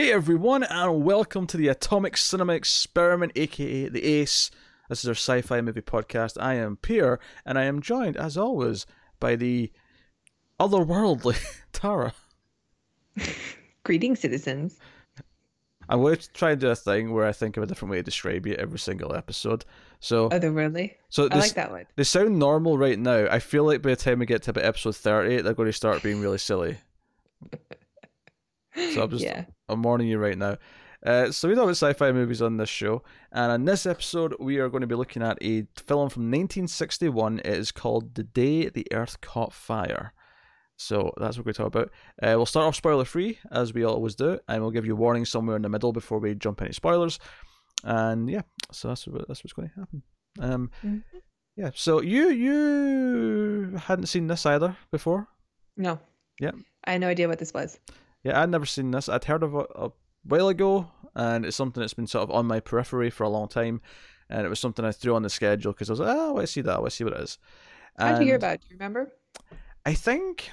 Hey everyone, and welcome to the Atomic Cinema Experiment, aka the ACE. This is our sci fi movie podcast. I am Pierre, and I am joined, as always, by the otherworldly Tara. Greetings, citizens. I'm going to try and do a thing where I think of a different way to describe you every single episode. So, Otherworldly. so I like that one. they sound normal right now. I feel like by the time we get to about episode 38, they're going to start being really silly. So I'm just yeah. I'm warning you right now. Uh, so we talk about sci-fi movies on this show, and in this episode we are going to be looking at a film from 1961. It is called "The Day the Earth Caught Fire." So that's what we're going to talk about. Uh, we'll start off spoiler-free as we always do, and we'll give you warnings somewhere in the middle before we jump any spoilers. And yeah, so that's what, that's what's going to happen. Um, Mhm. yeah. So you you hadn't seen this either before. No. Yeah. I had no idea what this was. Yeah, I'd never seen this. I'd heard of it a while ago, and it's something that's been sort of on my periphery for a long time. And it was something I threw on the schedule because I was like, oh, I want to see that. I want to see what it is. How did you hear about it? Do you remember? I think.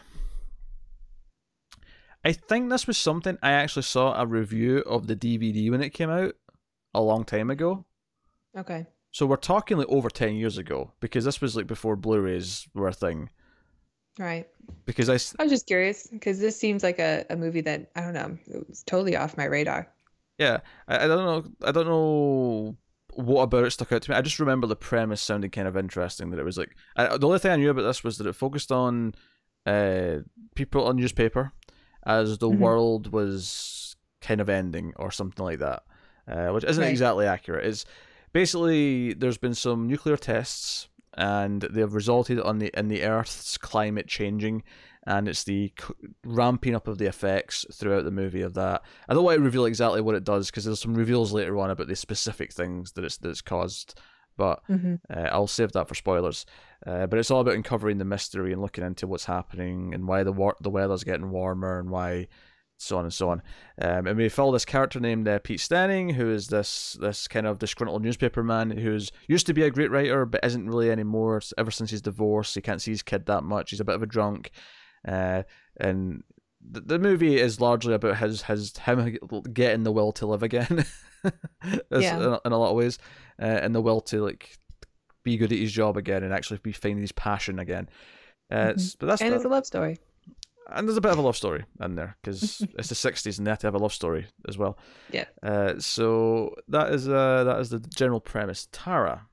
I think this was something I actually saw a review of the DVD when it came out a long time ago. Okay. So we're talking like over 10 years ago because this was like before Blu rays were a thing. Right. Because I, I was just curious because this seems like a, a movie that, I don't know, it was totally off my radar. Yeah, I, I don't know. I don't know what about it stuck out to me. I just remember the premise sounding kind of interesting. That it was like I, the only thing I knew about this was that it focused on uh, people on newspaper as the Mhm. world was kind of ending or something like that, uh, which isn't Right. exactly accurate. It's basically there's been some nuclear tests and they've resulted on the in the Earth's climate changing, and it's the ramping up of the effects throughout the movie of that. I don't want to reveal exactly what it does because there's some reveals later on about the specific things that it's that it's caused, but Mm-hmm. uh, I'll save that for spoilers. Uh, but it's all about uncovering the mystery and looking into what's happening and why the war- the weather's getting warmer and why so on and so on. Um, and we follow this character named uh, Pete Stenning, who is this this kind of disgruntled newspaperman who's used to be a great writer but isn't really anymore. Ever since his divorce, he can't see his kid that much. He's a bit of a drunk, uh, and the, the movie is largely about his his him getting the will to live again. Yeah. in, a- in a lot of ways, uh, and the will to like be good at his job again and actually be finding his passion again. Uh, it's- But that's And the- it's a love story. And there's a bit of a love story in there because it's the 60s and they have to have a love story as well. Yeah. Uh, so that is uh, that is the general premise. Tara,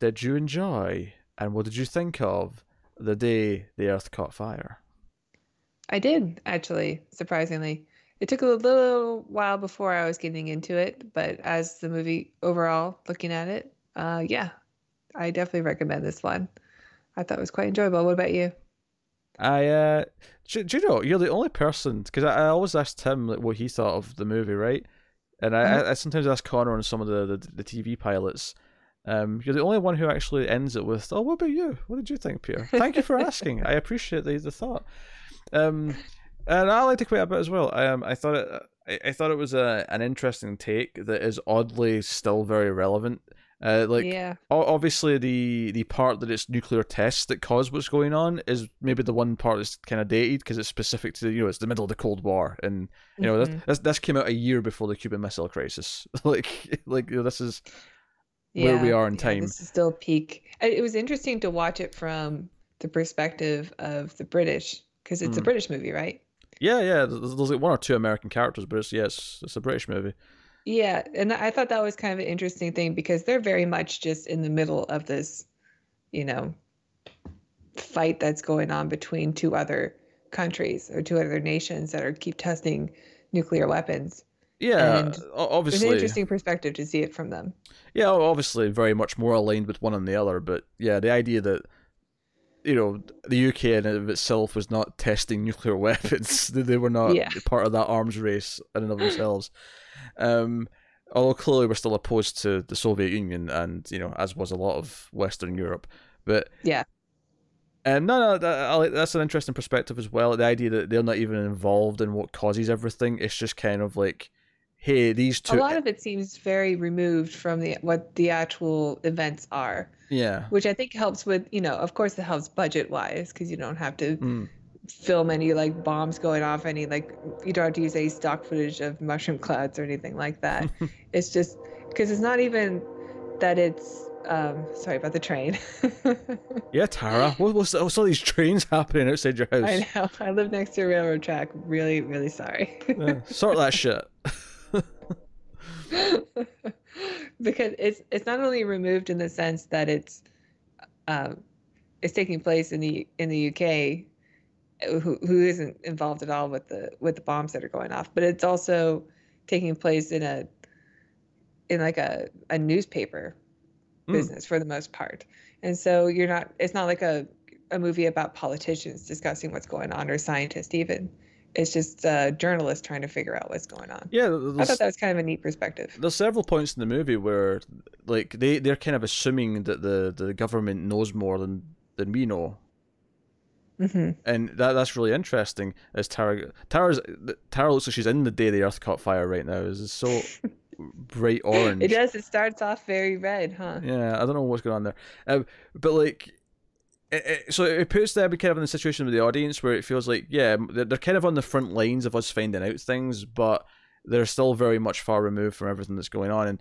did you enjoy and what did you think of the day the Earth caught fire? I did, actually, surprisingly. It took a little while before I was getting into it, but as the movie overall, looking at it, uh, yeah, I definitely recommend this one. I thought it was quite enjoyable. What about you? I uh, do, do you know you're the only person because I, I always asked him like what he thought of the movie, right? And I, Mhm. I, I sometimes ask Connor on some of the, the the TV pilots. Um, you're the only one who actually ends it with, "Oh, what about you? What did you think, Pierre? Thank you for asking. I appreciate the, the thought." Um, and I liked it quite a bit as well. Um, I thought it, I, I thought it was a an interesting take that is oddly still very relevant. Uh, like yeah, obviously the the part that it's nuclear tests that cause what's going on is maybe the one part that's kind of dated because it's specific to you know it's the middle of the Cold War and you know Mhm. this, this this came out a year before the Cuban Missile Crisis like like you know, this is where we are in yeah, time. This is still peak. It was interesting to watch it from the perspective of the British because it's a Mm. British movie, right? yeah yeah there's, there's like one or two American characters but it's yes it's a British movie Yeah, and I thought that was kind of an interesting thing because they're very much just in the middle of this, you know, fight that's going on between two other countries or two other nations that are keep testing nuclear weapons. yeah And o- It was an obviously interesting perspective to see it from them. yeah obviously very much more aligned with one and the other but yeah the idea that you know the UK in and of itself was not testing nuclear weapons they, they were not Yeah. part of that arms race in and of themselves um although clearly we're still opposed to the Soviet Union and you know as was a lot of Western Europe but Yeah. um, no, no, that, I that's an interesting perspective as well. The idea that they're not even involved in what causes everything. It's just kind of like, hey, these A two. lot of it seems very removed from the what the actual events are, yeah. which I think helps with, you know, of course it helps budget wise because you don't have to Mm. Film any like bombs going off any like you don't have to use any stock footage of mushroom clouds or anything like that. It's just because it's not even that it's um sorry about the train. Yeah tara what, what's, what's all these trains happening outside your house? i know i live next to a railroad track. Really really sorry. Yeah, sort that shit. Because it's it's not only removed in the sense that it's um it's taking place in the in the UK who who isn't involved at all with the with the bombs that are going off but it's also taking place in a in like a, a newspaper mm. business for the most part. And so you're not it's not like a a movie about politicians discussing what's going on or scientists even. It's just a journalist trying to figure out what's going on. Yeah i thought that was kind of a neat perspective. There's several points in the movie where like they they're kind of assuming that the the government knows more than than we know Mm-hmm. And that that's really interesting. As Tara Tara's Tara looks like she's in the day the Earth caught fire right now. It's so bright orange. It does. It starts off very red, huh? Yeah, I don't know what's going on there, um, but like. It, it, so it puts them kind of in the situation with the audience where it feels like, yeah, they're, they're kind of on the front lines of us finding out things, but they're still very much far removed from everything that's going on. And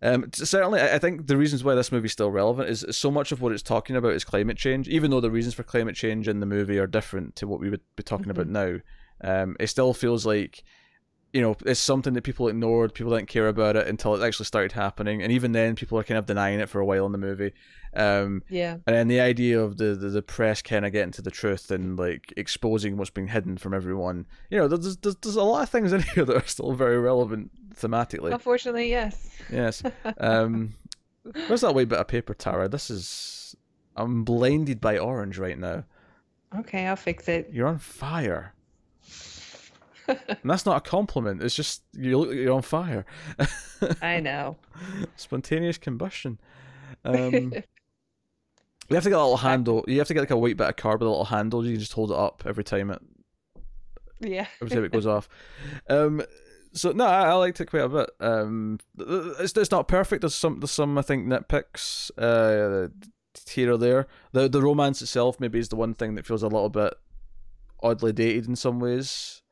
um, certainly, I think the reasons why this movie's still relevant is so much of what it's talking about is climate change. Even though the reasons for climate change in the movie are different to what we would be talking mm-hmm. about now, um, it still feels like you know it's something that people ignored. People didn't care about it until it actually started happening, and even then, people are kind of denying it for a while in the movie. Um, yeah. And then the idea of the, the, the press kind of getting to the truth and like exposing what's being hidden from everyone. You know, there's, there's, there's a lot of things in here that are still very relevant thematically. Unfortunately, yes. Yes. Um, where's that white bit of paper, Tara? This is. I'm blinded by orange right now. Okay, I'll fix it. You're on fire. and that's not a compliment. It's just you look like you're on fire. I know. Spontaneous combustion. Um, you have to get a little handle. You have to get like a white bit of card with a little handle. You can just hold it up every time it. Yeah. every time it goes off. Um, so no, I, I, liked it quite a bit. Um, it's it's not perfect. There's some there's some I think nitpicks uh, here or there. The the romance itself maybe is the one thing that feels a little bit oddly dated in some ways.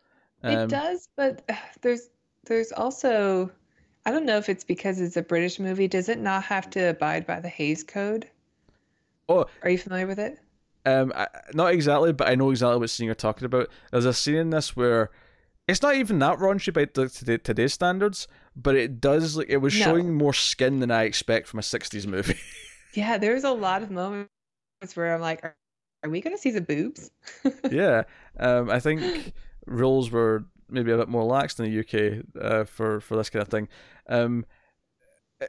Um, it does, but there's there's also I don't know if it's because it's a British movie. Does it not have to abide by the Hays Code? Oh, are you familiar with it? Um, I, not exactly, but I know exactly what scene you're talking about. There's a scene in this where it's not even that raunchy by today, today's standards, but it does like it was no. showing more skin than I expect from a '60s movie. yeah, there's a lot of moments where I'm like, are, are we gonna see the boobs? yeah, um, I think rules were maybe a bit more lax in the UK uh, for for this kind of thing. Um,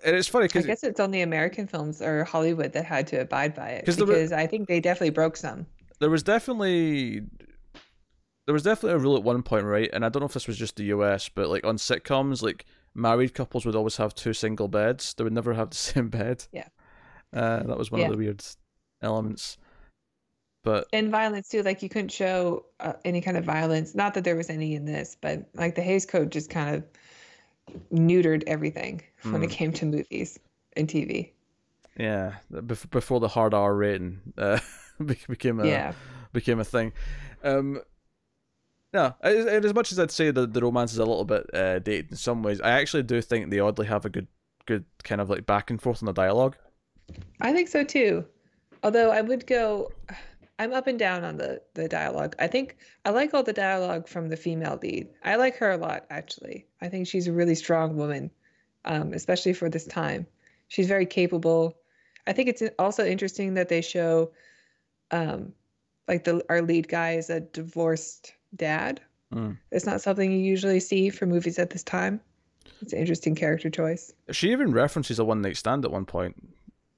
and it's funny because I guess it's only American films or Hollywood that had to abide by it because I think they definitely broke some. There was definitely there was definitely a rule at one point, right? And I don't know if this was just the US, but like on sitcoms, like married couples would always have two single beds. They would never have the same bed. Yeah. Uh, that was one yeah. of the weird elements. But and violence too, like you couldn't show uh, any kind of violence. Not that there was any in this, but like the Hays Code just kind of neutered everything mm. when it hmm. came to movies and TV. Yeah, before the hard R rating uh, became a yeah. became a thing. Um, no, as, as much as I'd say the the romance is a little bit uh, dated in some ways, I actually do think they oddly have a good good kind of like back and forth in the dialogue. I think so too. Although I would go, I'm up and down on the the dialogue. I think I like all the dialogue from the female lead. I like her a lot actually. I think she's a really strong woman, um, especially for this time. She's very capable. I think it's also interesting that they show, um, like the our lead guy is a divorced dad. Mm. It's not something you usually see for movies at this time. It's an interesting character choice. She even references a one night stand at one point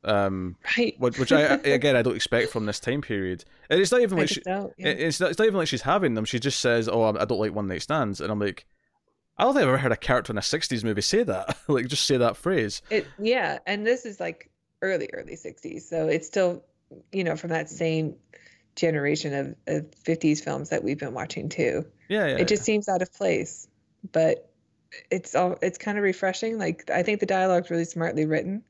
um, right. Which, which I again I don't expect from this time period. And it's not even like she, yeah. it's not it's not even like she's having them. She just says, "Oh, I don't like one night stands," and I'm like, I don't think I've ever heard a character in a '60s movie say that. like, just say that phrase. It yeah, and this is like early early '60s, so it's still you know from that same generation of, of 50s films that we've been watching too. Yeah, yeah It just yeah. seems out of place, but it's all it's kind of refreshing. Like I think the dialogue's really smartly written.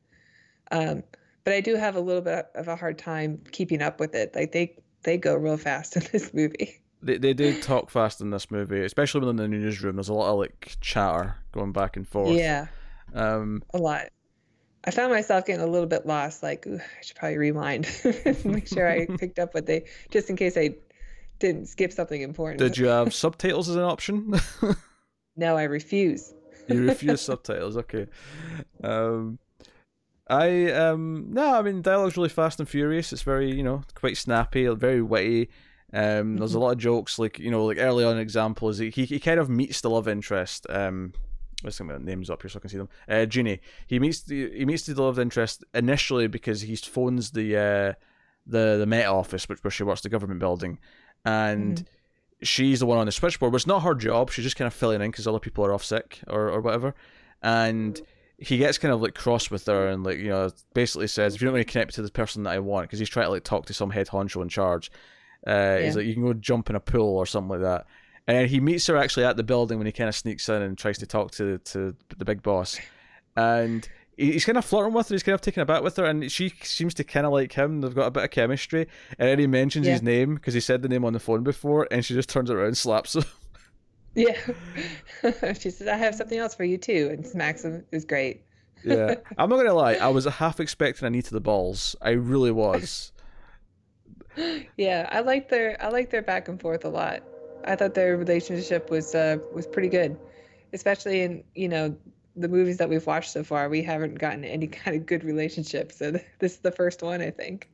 Um, but I do have a little bit of a hard time keeping up with it. Like they they go real fast in this movie. They they do talk fast in this movie, especially when in the newsroom. There's a lot of like chatter going back and forth. Yeah, Um. a lot. I found myself getting a little bit lost. Like, "Ooh, I should probably rewind, make sure I picked up what they, just in case I didn't skip something important. Did you have subtitles as an option? No, I refuse. you refuse subtitles. Okay. Um. I um no, I mean dialogue's really fast and furious. It's very you know quite snappy, very witty. Um, there's a lot of jokes like you know like early on example is he he he kind of meets the love interest. Um, let's get my names up here so I can see them. Uh, Jeannie. He meets the he meets the love interest initially because he phones the uh the the Met office which where she works the government building, and she's the one on the switchboard. But it's not her job. She's just kind of filling in because other people are off sick or or whatever, and he gets kind of like cross with her and like you know basically says if you don't want to connect me to the person that I want because he's trying to like talk to some head honcho in charge. Uh, He's like you can go jump in a pool or something like that. And then he meets her actually at the building when he kind of sneaks in and tries to talk to to the big boss, and he's kind of flirting with her. He's kind of taking a bit with her, and she seems to kind of like him. They've got a bit of chemistry, and then he mentions his name because he said the name on the phone before, and she just turns around and slaps him. Yeah. she says, I have something else for you too. And smacks him. It was great. yeah, I'm not gonna lie. I was half expecting a knee to the balls. I really was. Yeah, I like their I like their back and forth a lot. I thought their relationship was uh was pretty good. Especially in, you know, the movies that we've watched so far, we haven't gotten any kind of good relationship. So th- this is the first one, I think.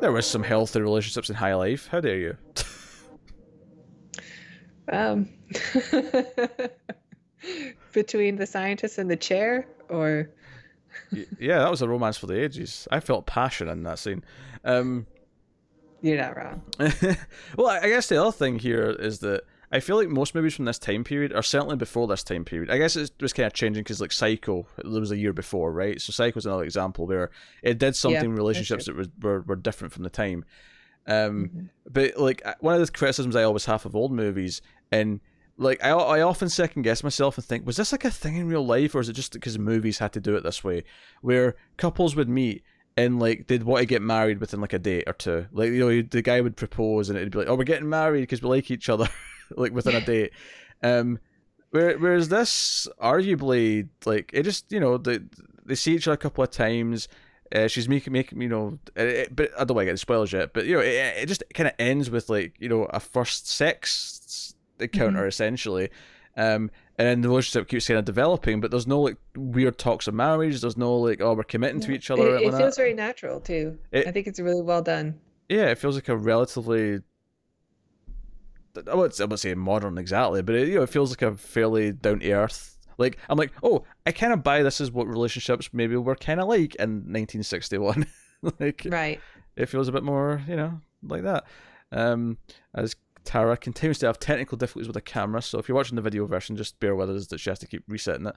There was some healthy relationships in high life. How dare you? Um between the scientist and the chair or yeah, that was a romance for the ages. I felt passion in that scene. Um, you're not wrong. well, I guess the other thing here is that I feel like most movies from this time period, or certainly before this time period, I guess it was kind of changing because like Psycho, it was a year before, right? So Psycho Psycho's another example where it did something in relationships that was, were were different from the time. Um, Mhm. but like one of the criticisms I always have of old movies, and like I I often second guess myself and think, was this like a thing in real life, or is it just because movies had to do it this way, where couples would meet and like they'd want to get married within like a date or two, like you know the guy would propose and it'd be like, oh we're getting married because we like each other, like within a date. Um, where, whereas this arguably like it just you know they they see each other a couple of times. Uh, she's making making you know, uh, it, but I don't want to get the spoilers yet. But you know, it, it just kind of ends with like you know a first sex encounter essentially, um, and then the relationship keeps kind of developing. But there's no like weird talks of marriage. There's no like oh we're committing to each other. It, it feels that. very natural too. It- I think it's really well done. yeah, it feels like a relatively. I wouldn't, I wouldn't say modern exactly, but it, you know, it feels like a fairly down to earth. Like I'm like, oh, I kind of buy this is what relationships maybe were kind of like in 1961. like Right. it feels a bit more, you know, like that. Um, as Tara continues to have technical difficulties with the camera, so if you're watching the video version, just bear with us that she has to keep resetting it.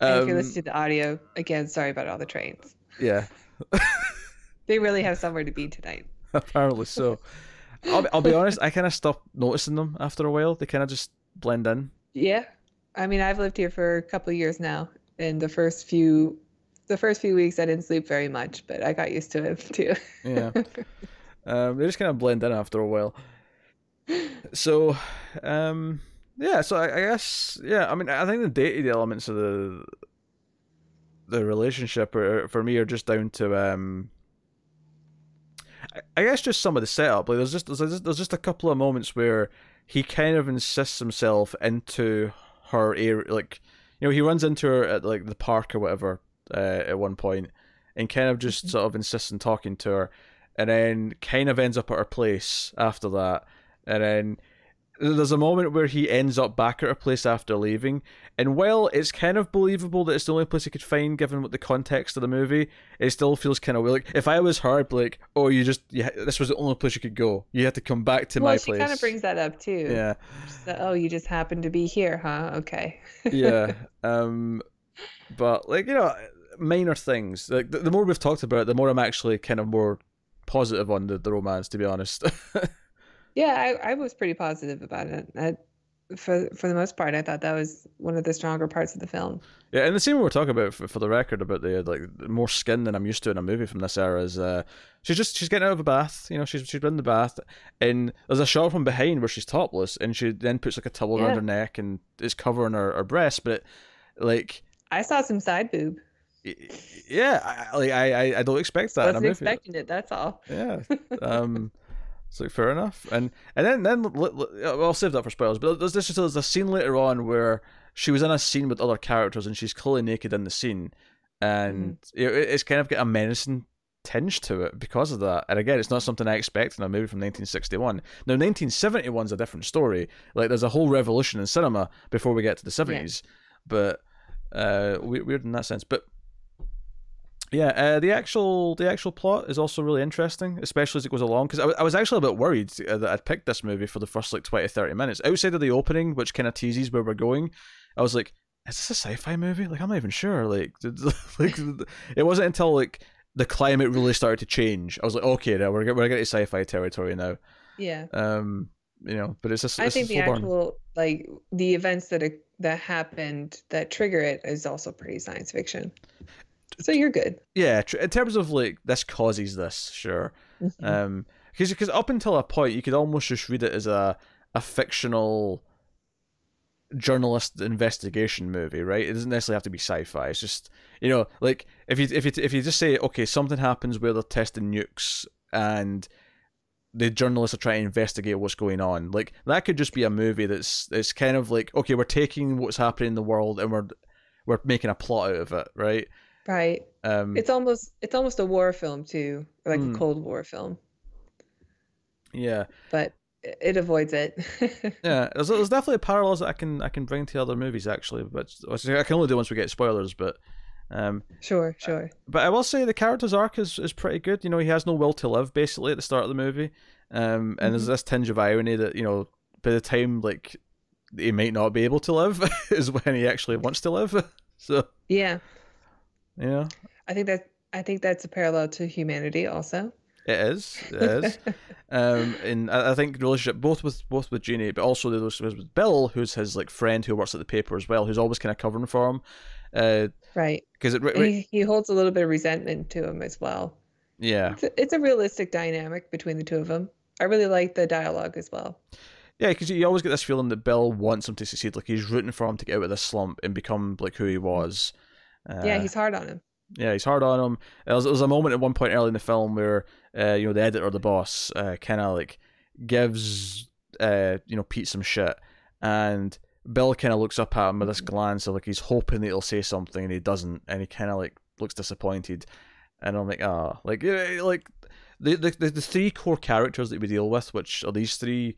And if you're Um, listening to the audio, again, sorry about all the trains. yeah, They really have somewhere to be tonight. apparently so. I'll, be- I'll be honest, I kind of stopped noticing them after a while. They kind of just blend in. Yeah. I mean, I've lived here for a couple of years now, and the first few the first few weeks I didn't sleep very much, but I got used to it too. Yeah. um, they just kind of blend in after a while. So, um, yeah. So I, I guess, yeah. I mean, I think the dating elements of the the relationship are, for me are just down to um. I- guess just some of the setup. Like there's just there's just, there's just a couple of moments where he kind of insists himself into her area. Like you know, he runs into her at like the park or whatever uh, at one point, and kind of just Mhm. sort of insists on talking to her, and then kind of ends up at her place after that, and then there's a moment where he ends up back at a place after leaving, and while it's kind of believable that it's the only place he could find given what the context of the movie, it still feels kind of weird. Like if I was her, I'd be like, "Oh, you just yeah, this was the only place you could go. You had to come back to well, my she place." She kind of brings that up too. yeah, oh, you just happened to be here, huh? Okay. yeah. Um, but like you know, minor things. Like the, the more we've talked about it, the more I'm actually kind of more positive on the, the romance. To be honest. Yeah, I, I was pretty positive about it. I, for for the most part, I thought that was one of the stronger parts of the film. Yeah, and the scene we were talking about for, for the record about the like more skin than I'm used to in a movie from this era is uh, she's just she's getting out of a bath, you know, she's she's been in the bath, and there's a shot from behind where she's topless, and she then puts like a towel Yeah. around her neck and is covering her, her breast, but it, like I saw some side boob. yeah, I, like I I- don't expect that Wasn't expecting it. That's all. Yeah. Um. It's like fair enough, and and then then l- l- well, I'll save that for spoilers. But there's this there's a scene later on where she was in a scene with other characters and she's clearly naked in the scene, and you know, it- it's kind of got a menacing tinge to it because of that. And again, it's not something I expect in a movie from 1961. Now, 1971's a different story. Like there's a whole revolution in cinema before we get to the 70s, but uh, we- weird in that sense. But yeah, uh, the actual the actual plot is also really interesting, especially as it goes along. Because I, w- I was actually a bit worried uh, that I'd picked this movie for the first like 20, 30 minutes. Outside of the opening, which kind of teases where we're going, I was like, "Is this a sci-fi movie?" Like I'm not even sure. Like, did, like it wasn't until like the climate really started to change. I was like, "Okay, now we're we're getting sci-fi territory now." Yeah. Um, you know, but it's just I it's think the actual like the events that are, that happened that trigger it is also pretty science fiction. So you're good. yeah, tr- in terms of like this causes this, sure. Mhm. Um, because because up until a point, you could almost just read it as a a fictional journalist investigation movie, right? It doesn't necessarily have to be sci-fi. It's just you know, like if you if you if you just say okay, something happens where they're testing nukes and the journalists are trying to investigate what's going on. Like that could just be a movie that's it's kind of like okay, we're taking what's happening in the world and we're we're making a plot out of it, right? Right. Um, It's almost it's almost a war film too, like Hmm. a Cold War film, yeah. but it avoids it. Yeah, there's, there's definitely parallels that I can I can bring to other movies actually, but I can only do once we get spoilers. But um, sure, sure. but I will say the character's arc is, is pretty good. You know, he has no will to live basically at the start of the movie, um, and there's Mhm. this tinge of irony that you know by the time like he might not be able to live is when he actually wants to live. so Yeah. You know, I think that I think that's a parallel to humanity also. it is it is. um, and I, I think relationship both with both with Jeannie, but also the relationship with Bill, who's his like friend who works at the paper as well, who's always kind of covering for him. Uh, right. because it, And he, he holds a little bit of resentment to him as well. yeah, It's a, it's a realistic dynamic between the two of them. I really like the dialogue as well. yeah, because you always get this feeling that Bill wants him to succeed, like he's rooting for him to get out of this slump and become like who he was. Uh, yeah, he's hard on him. yeah, he's hard on him. There was, there was a moment at one point early in the film where, uh, you know, the editor, the boss, uh, kind of like gives, uh, you know, Pete some shit, and Bill kind of looks up at him with this glance of like he's hoping that he'll say something, and he doesn't, and he kind of like looks disappointed, and I'm like, ah, like, yeah, like the, the the three core characters that we deal with, which are these three,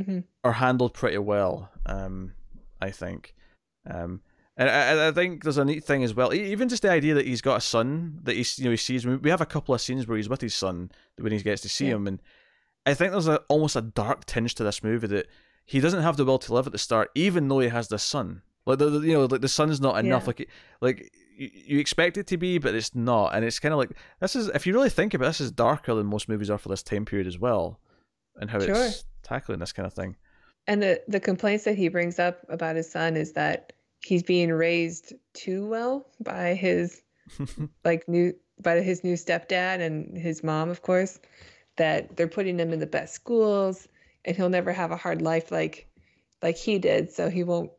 hmm are handled pretty well. Um, I think. Um, and I, I think there's a neat thing as well. Even just the idea that he's got a son that he's you know he sees. We have a couple of scenes where he's with his son when he gets to see Yeah. him, and I think there's a almost a dark tinge to this movie that he doesn't have the will to live at the start, even though he has this son. Like the, the you know like the son's not enough. Yeah. Like like you, you expect it to be, but it's not, and it's kind of like this is if you really think about it, this is darker than most movies are for this time period as well, and how Sure. it's tackling this kind of thing. And the the complaints that he brings up about his son is that he's being raised too well by his like new by his new stepdad and his mom, of course. That they're putting him in the best schools, and he'll never have a hard life like like he did. So he won't.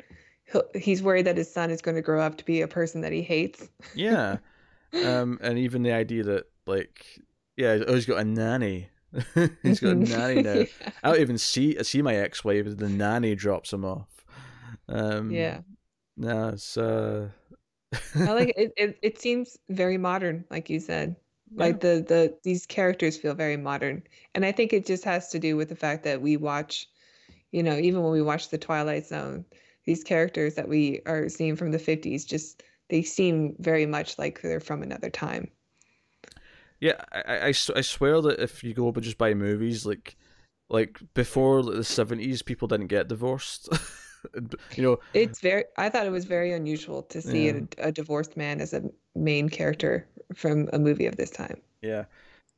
He'll, he's worried that his son is going to grow up to be a person that he hates. Yeah. um, and even the idea that like, yeah, oh, he's got a nanny. he's got a nanny now. I don't even see see my ex-wife. The nanny drops him off. Um, yeah. No, it's uh. I like it, it. It seems very modern, like you said. Like the the these characters feel very modern, and I think it just has to do with the fact that we watch, you know, even when we watch the Twilight Zone, these characters that we are seeing from the fifties just they seem very much like they're from another time. Yeah, I I swear that if you go just buy movies, like, like before the seventies, people didn't get divorced. you know, It's very. I thought it was very unusual to see Yeah. a, a divorced man as a main character from a movie of this time. Yeah,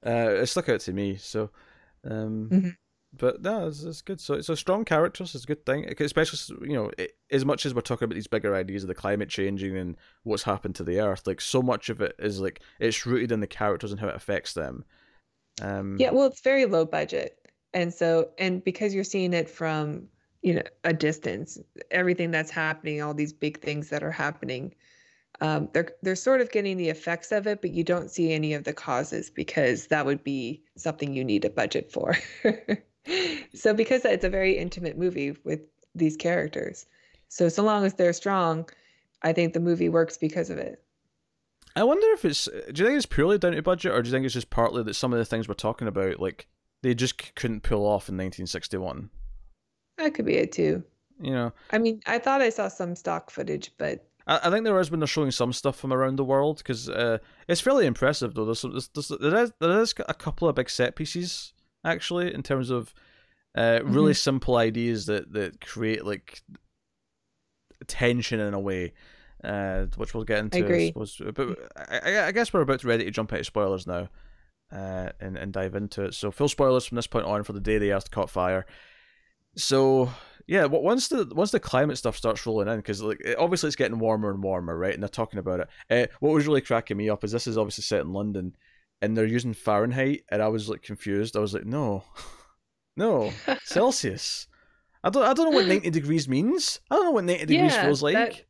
uh, it stuck out to me. So, um, Mhm. but no, it's, it's good. So, so strong characters is a good thing, especially you know, it, as much as we're talking about these bigger ideas of the climate changing and what's happened to the Earth, like so much of it is like it's rooted in the characters and how it affects them. Um, yeah, well, it's very low budget, and so and because you're seeing it from you know a distance, everything that's happening, all these big things that are happening, um, they're they're sort of getting the effects of it, but you don't see any of the causes because that would be something you need a budget for. so because it's a very intimate movie with these characters, so so long as they're strong, I think the movie works because of it. I wonder if it's. Do you think it's purely down to budget, or do you think it's just partly that some of the things we're talking about, like they just couldn't pull off in 1961? That could be it too. You know, I mean, I thought I saw some stock footage, but I, I think there is when they're showing some stuff from around the world because uh, it's fairly impressive though. There's, there's, there's, there is there is a couple of big set pieces actually in terms of uh, really mm-hmm. simple ideas that that create like tension in a way. Uh, which we'll get into. I agree. I suppose. But I, I guess we're about ready to jump into spoilers now, uh, and and dive into it. So full spoilers from this point on for the day the Earth caught fire. So yeah, once the once the climate stuff starts rolling in, because like obviously it's getting warmer and warmer, right? And they're talking about it. Uh, what was really cracking me up is this is obviously set in London, and they're using Fahrenheit, and I was like confused. I was like, no, no, Celsius. I don't I don't know what ninety degrees means. I don't know what ninety degrees feels like. That,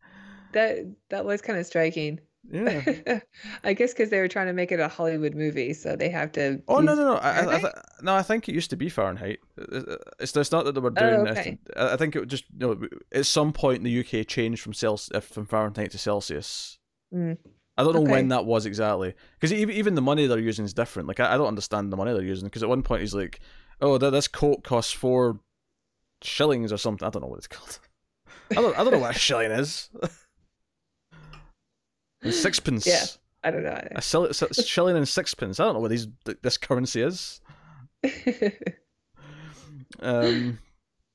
that that was kind of striking. Yeah. I guess because they were trying to make it a Hollywood movie, so they have to. Oh no no no! I, I th- no, I think it used to be Fahrenheit. It's, it's not that they were doing. Oh, okay. I think it just you know, at some point the UK changed from Celsius uh, from Fahrenheit to Celsius. Mm. I don't know okay. when that was exactly because even even the money they're using is different. Like I, I don't understand the money they're using because at one point he's like, "Oh, this coat costs four shillings or something." I don't know what it's called. I don't I don't know what a shilling is. and sixpence. Yeah, I don't know. A sell it shilling and sixpence. I don't know what these this currency is. um,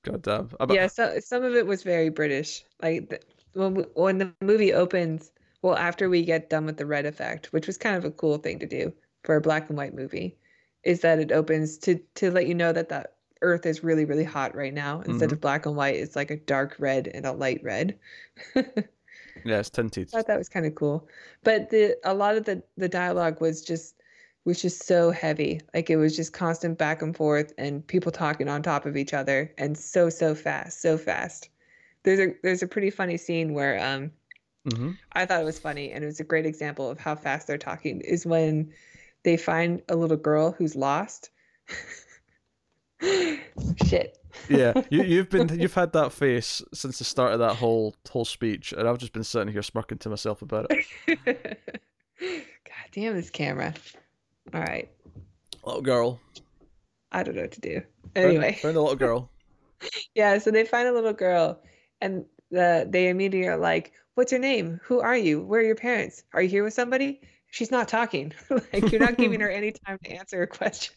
God damn. About... Yeah, so some of it was very British. Like the, when when the movie opens, well, after we get done with the red effect, which was kind of a cool thing to do for a black and white movie, is that it opens to to let you know that the Earth is really really hot right now. Instead mm-hmm. of black and white, it's like a dark red and a light red. Yeah, it's tinted. I thought that was kind of cool, but the a lot of the the dialogue was just was just so heavy. Like it was just constant back and forth and people talking on top of each other and so so fast, so fast. There's a there's a pretty funny scene where um mm-hmm. I thought it was funny and it was a great example of how fast they're talking is when they find a little girl who's lost. Shit yeah, you, you've been you've had that face since the start of that whole whole speech, and I've just been sitting here smirking to myself about it. God damn this camera! All right, little girl. I don't know what to do. Anyway, find, a little girl. yeah, so they find a little girl, and the they immediately are like, "What's your name? Who are you? Where are your parents? Are you here with somebody?" She's not talking. like you're not giving her any time to answer a question.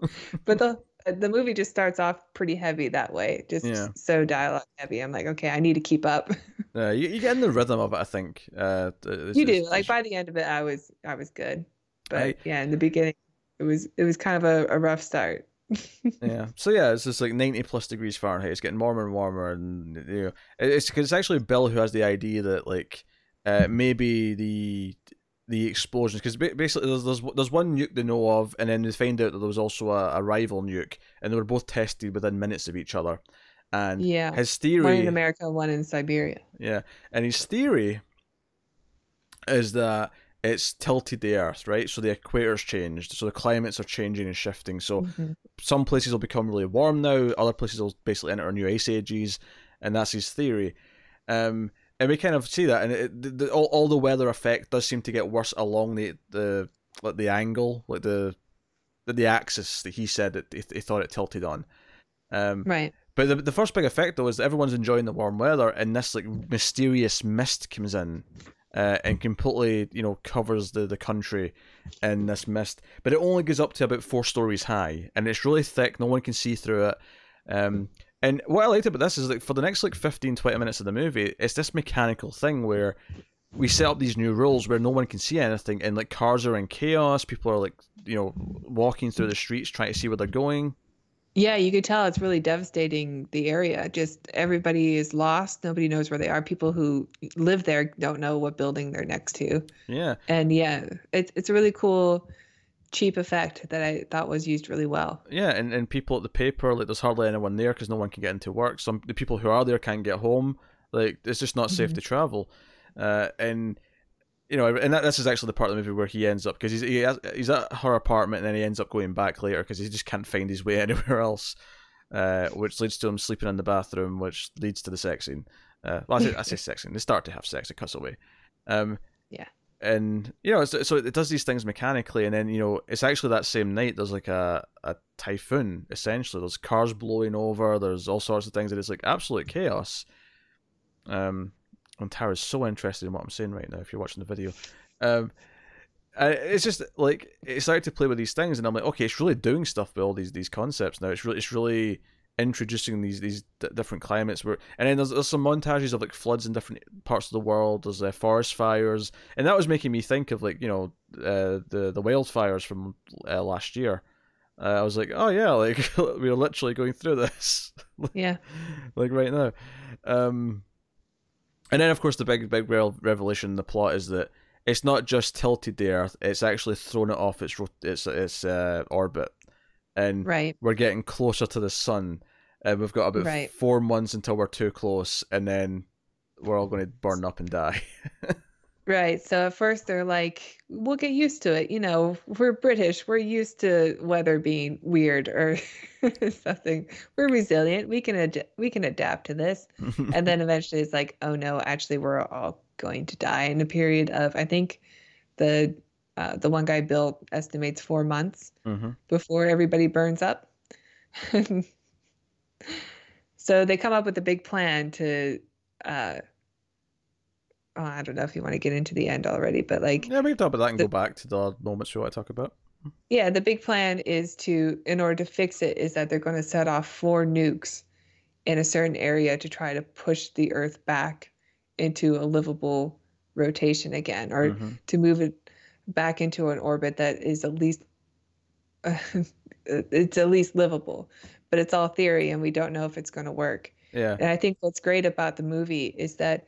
but the the movie just starts off pretty heavy that way, just yeah. so dialogue heavy. I'm like, okay, I need to keep up. yeah, you, you get in the rhythm of it. I think uh, you do. Like by the end of it, I was I was good, but I, yeah, in the beginning, it was it was kind of a, a rough start. yeah. So yeah, it's just like ninety plus degrees Fahrenheit. It's getting warmer and warmer, and you know, it's because it's actually Bill who has the idea that like uh, maybe the the explosions because basically there's, there's there's one nuke they know of, and then they find out that there was also a, a rival nuke, and they were both tested within minutes of each other. And yeah, his theory one in America, one in Siberia. Yeah, and his theory is that it's tilted the Earth, right? So the equator's changed, so the climates are changing and shifting. So mm-hmm. some places will become really warm now, other places will basically enter new ice ages, and that's his theory. Um, and we kind of see that, and it, the, the, all, all the weather effect does seem to get worse along the the like the angle, like the the, the axis that he said that he, he thought it tilted on. Um, right. But the the first big effect though is that everyone's enjoying the warm weather, and this like mysterious mist comes in. Uh, and completely, you know, covers the, the country in this mist. But it only goes up to about four stories high, and it's really thick. No one can see through it. Um, and what I liked about this is like for the next like 15, 20 minutes of the movie, it's this mechanical thing where we set up these new rules where no one can see anything, and like cars are in chaos. People are like, you know, walking through the streets trying to see where they're going. Yeah, you could tell it's really devastating the area. Just everybody is lost. Nobody knows where they are. People who live there don't know what building they're next to. Yeah. And yeah, it's it's a really cool cheap effect that I thought was used really well. Yeah, and, and people at the paper, like there's hardly anyone there because no one can get into work. Some the people who are there can't get home. Like it's just not safe Mhm. to travel. Uh, and you know, and that, this is actually the part of the movie where he ends up because he's he has, he's at her apartment and then he ends up going back later because he just can't find his way anywhere else, uh, which leads to him sleeping in the bathroom, which leads to the sex scene. Uh, well, I say, I say sex scene. They start to have sex. It cuts away. Um, Yeah. And you know, so, it does these things mechanically, and then you know, it's actually that same night. There's like a, a typhoon. Essentially, there's cars blowing over. There's all sorts of things, and it's like absolute chaos. Um, and Tara's so interested in what I'm saying right now. If you're watching the video, um, it's just like it started to play with these things, and I'm like, okay, it's really doing stuff with all these these concepts now. It's really it's really introducing these these d- different climates where, and then there's, there's some montages of like floods in different parts of the world. There's uh, forest fires, and that was making me think of like you know uh, the the wildfires from uh, last year. Uh, I was like, oh yeah, like we are literally going through this. Yeah. like right now. Um, and then, of course, the big, big revelation in the plot is that it's not just tilted the Earth; it's actually thrown it off its its its uh, orbit, and Right. we're getting closer to the sun. And we've got about Right. four months until we're too close, and then we're all going to burn up and die. Right. So at first they're like, we'll get used to it. You know, we're British. We're used to weather being weird or something. We're resilient. We can ad- we can adapt to this. And then eventually it's like, oh no, actually we're all going to die in a period of I think the uh, the one guy Bill estimates 4 months hmm before everybody burns up. so they come up with a big plan to uh oh, I don't know if you want to get into the end already, but like Yeah, we can talk about that and The- go back to the moments we want to talk about. yeah, the big plan is to in order to fix it is that they're going to set off four nukes in a certain area to try to push the earth back into a livable rotation again or Mhm. to move it back into an orbit that is at least it's at least livable but it's all theory and we don't know if it's going to work Yeah, and i think what's great about the movie is that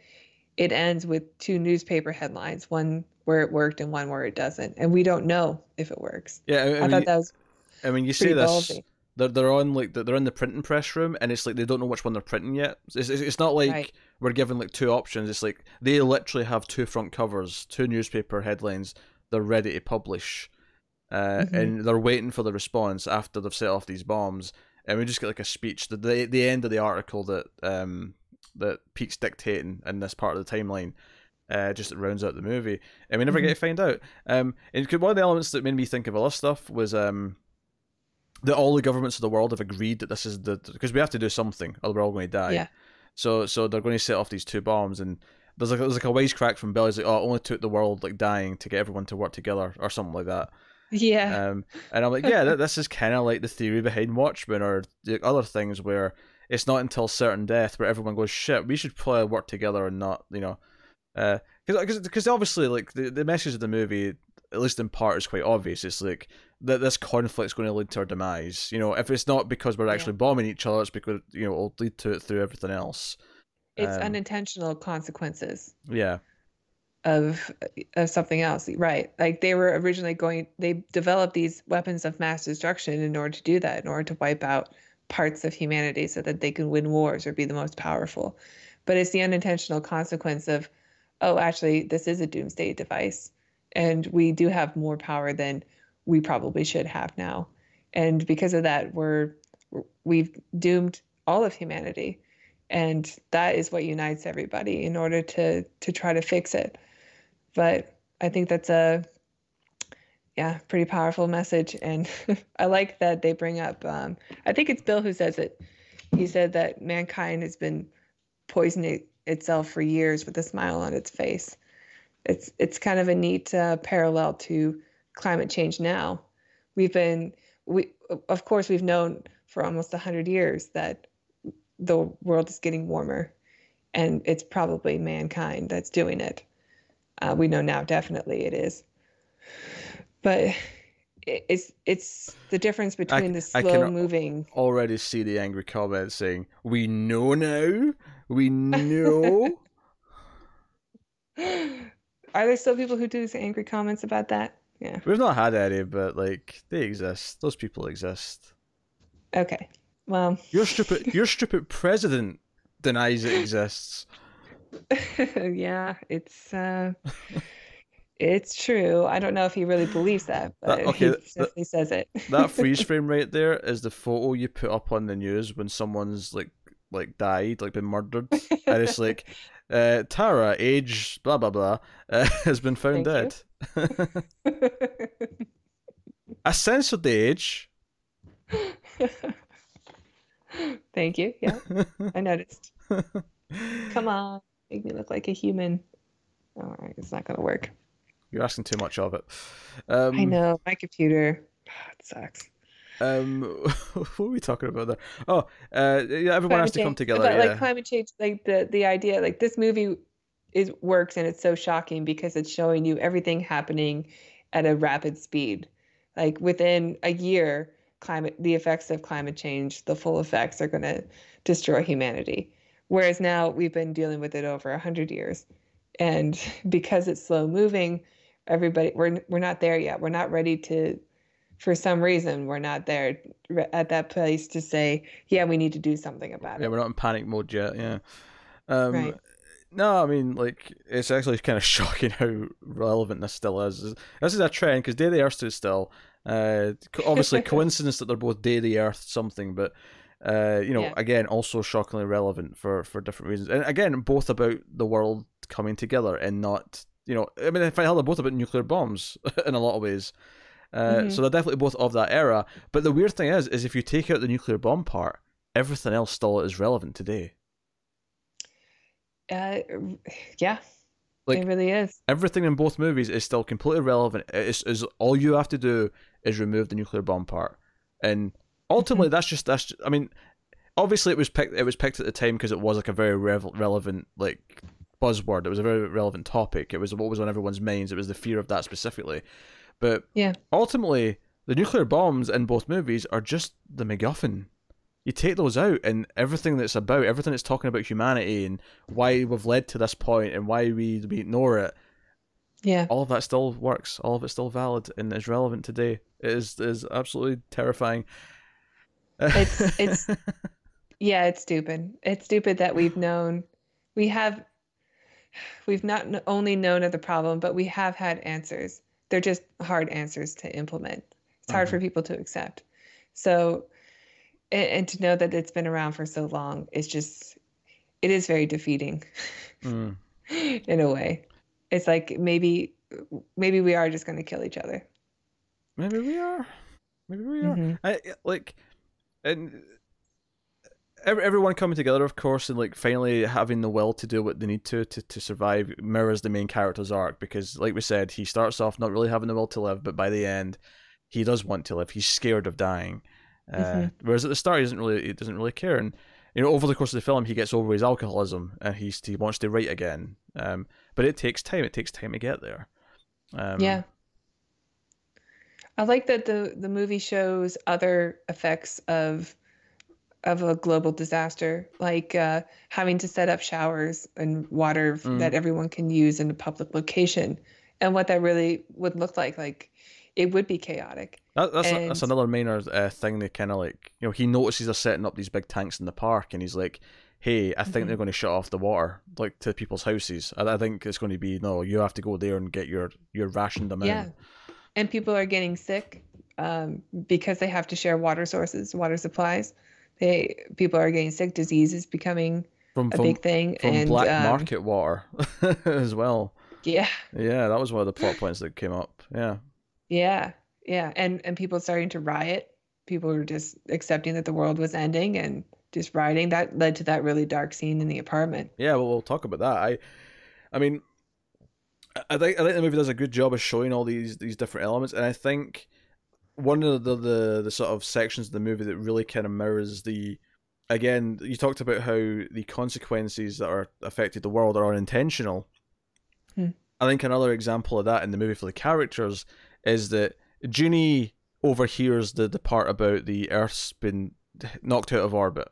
it ends with two newspaper headlines one where it worked and one where it doesn't and we don't know if it works yeah. I, I i, mean, thought that was I mean, you see this. ballsy they're they're on like they're in the printing press room and it's like they don't know which one they're printing yet. It's it's, it's not like Right. we're given like two options. It's like they literally have two front covers, two newspaper headlines. They're ready to publish, uh, Mhm. and they're waiting for the response after they've set off these bombs. And we just get like a speech. The the, the end of the article that um that Pete's dictating in this part of the timeline. Uh, just rounds out the movie, and we never Mhm. get to find out. Um, and one of the elements that made me think of all this stuff was um, that all the governments of the world have agreed that this is the because we have to do something, or we're all going to die. Yeah. So so they're going to set off these two bombs, and there's like there's like a wisecrack from Bill. He's like, "Oh, it only took the world like dying to get everyone to work together, or something like that." yeah Um, and I'm like, yeah, th- this is kind of like the theory behind Watchmen or the other things where it's not until certain death where everyone goes, shit, we should probably work together and not, you know, because because obviously like the the message of the movie, at least in part, is quite obvious. It's like that this conflict's going to lead to our demise. You know, if it's not because we're Yeah. actually bombing each other, it's because you know it'll lead to it through everything else. It's um, unintentional consequences Yeah, of of something else. Right. Like they were originally going they developed these weapons of mass destruction in order to do that in order to wipe out parts of humanity so that they can win wars or be the most powerful. But it's the unintentional consequence of oh actually this is a doomsday device and we do have more power than we probably should have now. And because of that we're we've doomed all of humanity and that is what unites everybody in order to to try to fix it. But i think that's a yeah pretty powerful message. And i like that they bring up um, i think it's bill who says it. He said that mankind has been poisoning itself for years with a smile on its face. It's it's kind of a neat uh, parallel to climate change now. We've been we of course we've known for almost 100 years that the world is getting warmer and it's probably mankind that's doing it Uh, we know now definitely it is. But it's it's the difference between the slow moving. Already see the angry comments saying, "We know now. We know." Are there still people who do angry comments about that? Yeah. We've not had any, but like they exist. Those people exist. Okay. Well, your stupid your stupid president denies it exists. yeah, it's uh it's true. I don't know if he really believes that, but that, okay, he definitely says it. that freeze frame right there is the photo you put up on the news when someone's like like died, like been murdered, and it's like uh, Tara, age blah blah blah, uh, has been found Thank dead. I censored the age. Thank you. Yeah, I noticed. Come on, make me look like a human. All right, it's not gonna work. You're asking too much of it. Um, I know my computer. it sucks. Um, what were we talking about there? Oh, uh, yeah, everyone climate has to change. come together. But yeah. like climate change, like the the idea, like this movie is works and it's so shocking because it's showing you everything happening at a rapid speed. Like within a year, climate the effects of climate change, the full effects are going to destroy humanity. Whereas now we've been dealing with it over a hundred years, and because it's slow moving, everybody we're we're not there yet. We're not ready to for some reason we're not there at that place to say, yeah, we need to do something about it. Yeah, we're not in panic mode yet. Yeah. Um, right. No, I mean, like, it's actually kind of shocking how relevant this still is. This is a trend because Day of the Earth is still, uh, obviously, coincidence that they're both Day of the Earth something, but, uh, you know, yeah. again, also shockingly relevant for, for different reasons. And again, both about the world coming together and not, you know, I mean, if I held they're both about nuclear bombs in a lot of ways. Uh, mm-hmm. So they're definitely both of that era. But the weird thing is, is if you take out the nuclear bomb part, everything else still is relevant today. Uh, yeah, like, it really is. Everything in both movies is still completely relevant. It's, is all you have to do is remove the nuclear bomb part, and ultimately mm-hmm. that's just that's. Just, I mean, obviously it was picked. It was picked at the time because it was like a very rev- relevant like buzzword. It was a very relevant topic. It was what was on everyone's minds. It was the fear of that specifically. But yeah, ultimately, the nuclear bombs in both movies are just the MacGuffin. You take those out, and everything that's about, everything that's talking about humanity and why we've led to this point and why we, we ignore it. Yeah, all of that still works. All of it's still valid and is relevant today. It is is absolutely terrifying. It's it's yeah, it's stupid. It's stupid that we've known we have we've not only known of the problem, but we have had answers they're just hard answers to implement. It's hard mm-hmm. for people to accept. So, and, and, to know that it's been around for so long it's just, it is very defeating mm. in a way. It's like maybe, maybe we are just going to kill each other. Maybe we are. Maybe we are. Mm-hmm. I like, and everyone coming together, of course, and like finally having the will to do what they need to, to to survive mirrors the main character's arc because, like we said, he starts off not really having the will to live, but by the end, he does want to live. He's scared of dying, uh, mm-hmm. whereas at the start, he doesn't really he doesn't really care. And you know, over the course of the film, he gets over his alcoholism and he's he wants to write again. Um, but it takes time. It takes time to get there. Um, yeah. I like that the the movie shows other effects of of a global disaster, like uh, having to set up showers and water mm. that everyone can use in a public location, and what that really would look like. Like it would be chaotic. That, that's and... a, that's another minor uh, thing. They kind of like you know he notices they're setting up these big tanks in the park, and he's like, "Hey, I think mm-hmm. they're going to shut off the water like to people's houses. I, I, think it's going to be no, you have to go there and get your your rationed amount." Yeah, and people are getting sick um, because they have to share water sources, water supplies they people are getting sick. Disease is becoming from, a from, big thing. From and, black um, market water as well. Yeah. Yeah, that was one of the plot points that came up. Yeah. Yeah, yeah, and and people starting to riot. People were just accepting that the world was ending and just rioting. That led to that really dark scene in the apartment. Yeah, well, we'll talk about that. I, I mean, I think I think the movie does a good job of showing all these these different elements, and I think one of the, the the sort of sections of the movie that really kind of mirrors the again you talked about how the consequences that are affected the world are unintentional hmm. I think another example of that in the movie for the characters is that Jeannie overhears the, the part about the Earth's been knocked out of orbit,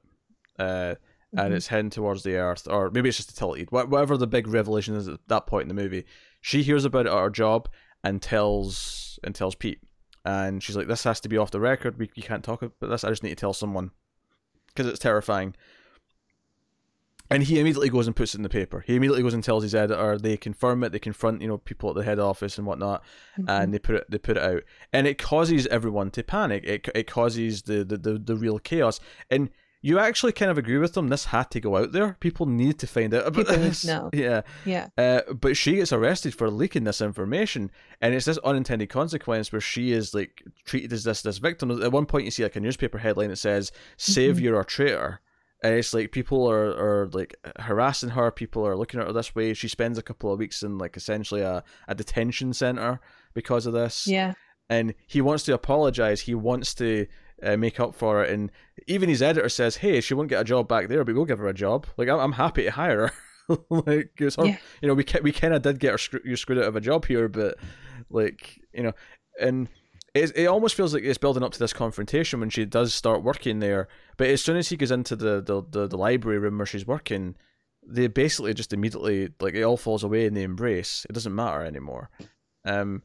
uh, mm-hmm. and it's heading towards the Earth, or maybe it's just a tilted. Whatever the big revelation is at that point in the movie, she hears about it at her job and tells and tells Pete, and she's like, "This has to be off the record. We you can't talk about this. I just need to tell someone because it's terrifying." And he immediately goes and puts it in the paper. He immediately goes and tells his editor. They confirm it. They confront, you know, people at the head office and whatnot, mm-hmm. and they put it. They put it out, and it causes everyone to panic. It it causes the the the, the real chaos. And you actually kind of agree with them. This had to go out there. People need to find out about People this. No. Yeah. Yeah. Uh, but she gets arrested for leaking this information, and it's this unintended consequence where she is like treated as this this victim. At one point, you see like a newspaper headline that says "Savior mm-hmm. or traitor." And it's like people are, are like harassing her people are looking at her this way. She spends a couple of weeks in like essentially a, a detention center because of this. Yeah. And he wants to apologize he wants to uh, make up for it. And even his editor says hey she won't get a job back there but we'll give her a job. Like i'm, I'm happy to hire her. Like her, yeah. you know we, we kind of did get her you screwed out of a job here but like you know and it, it almost feels like it's building up to this confrontation when she does start working there. But as soon as he goes into the, the, the, the library room where she's working, they basically just immediately like it all falls away in the embrace. It doesn't matter anymore. Um,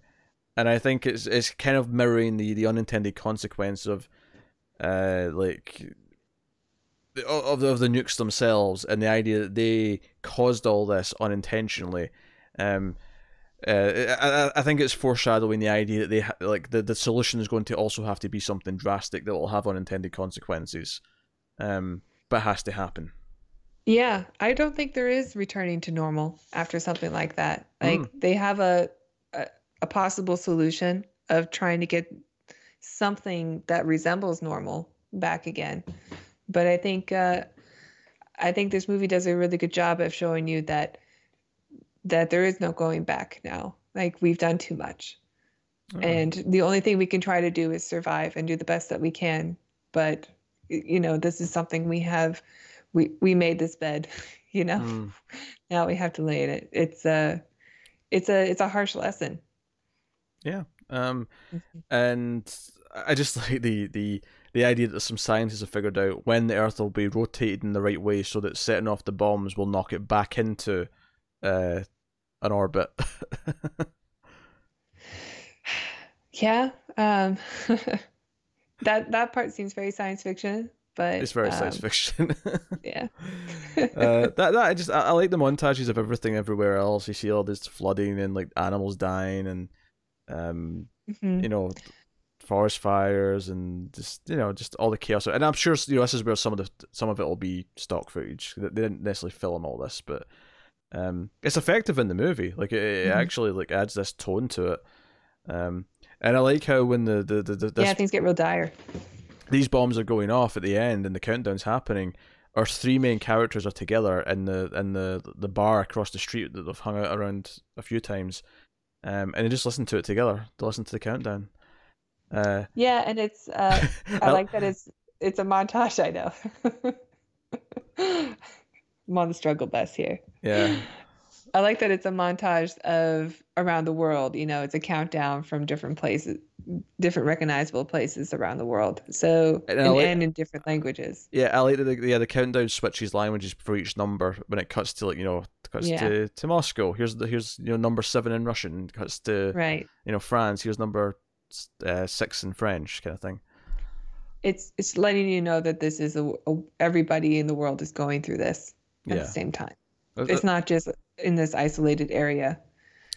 and I think it's it's kind of mirroring the, the unintended consequence of, uh, like of the, of the nukes themselves and the idea that they caused all this unintentionally. Um, uh, I, I think it's foreshadowing the idea that they ha- like the, the solution is going to also have to be something drastic that will have unintended consequences, um, but has to happen. Yeah, I don't think there is returning to normal after something like that. Like mm. they have a, a a possible solution of trying to get something that resembles normal back again, but I think uh, I think this movie does a really good job of showing you that that there is no going back now. Like we've done too much. And the only thing we can try to do is survive and do the best that we can. But you know, this is something we have we we made this bed, you know. Mm. Now we have to lay in it. It's a it's a it's a harsh lesson. Yeah. Um mm-hmm. and I just like the the the idea that some scientists have figured out when the Earth will be rotated in the right way so that setting off the bombs will knock it back into uh, an orbit. yeah, um, that that part seems very science fiction, but it's very um, science fiction. yeah, uh, that that I just I, I, like the montages of everything everywhere else. You see all this flooding and like animals dying and um, mm-hmm. you know forest fires and just you know just all the chaos and i'm sure you know this is where some of the some of it will be stock footage they didn't necessarily film all this but um, it's effective in the movie. Like it, it mm-hmm. actually like adds this tone to it. Um, and I like how when the the, the, the this, yeah things get real dire. These bombs are going off at the end and the countdown's happening. Our three main characters are together in the in the the bar across the street that they've hung out around a few times, um, and they just listen to it together. They listen to the countdown. Uh, yeah, and it's uh, I like that it's it's a montage. I know. I'm on the struggle bus here. Yeah. I like that it's a montage of around the world. You know, it's a countdown from different places, different recognizable places around the world. So and, and, like, and in different languages. Yeah, I like that. The, yeah, the countdown switches languages for each number when it cuts to like you know cuts yeah. to, to Moscow. Here's the here's you know number seven in Russian. Cuts to right. You know France. Here's number uh, six in French, kind of thing it's it's letting you know that this is a, a, everybody in the world is going through this at yeah. the same time. Uh, it's not just in this isolated area.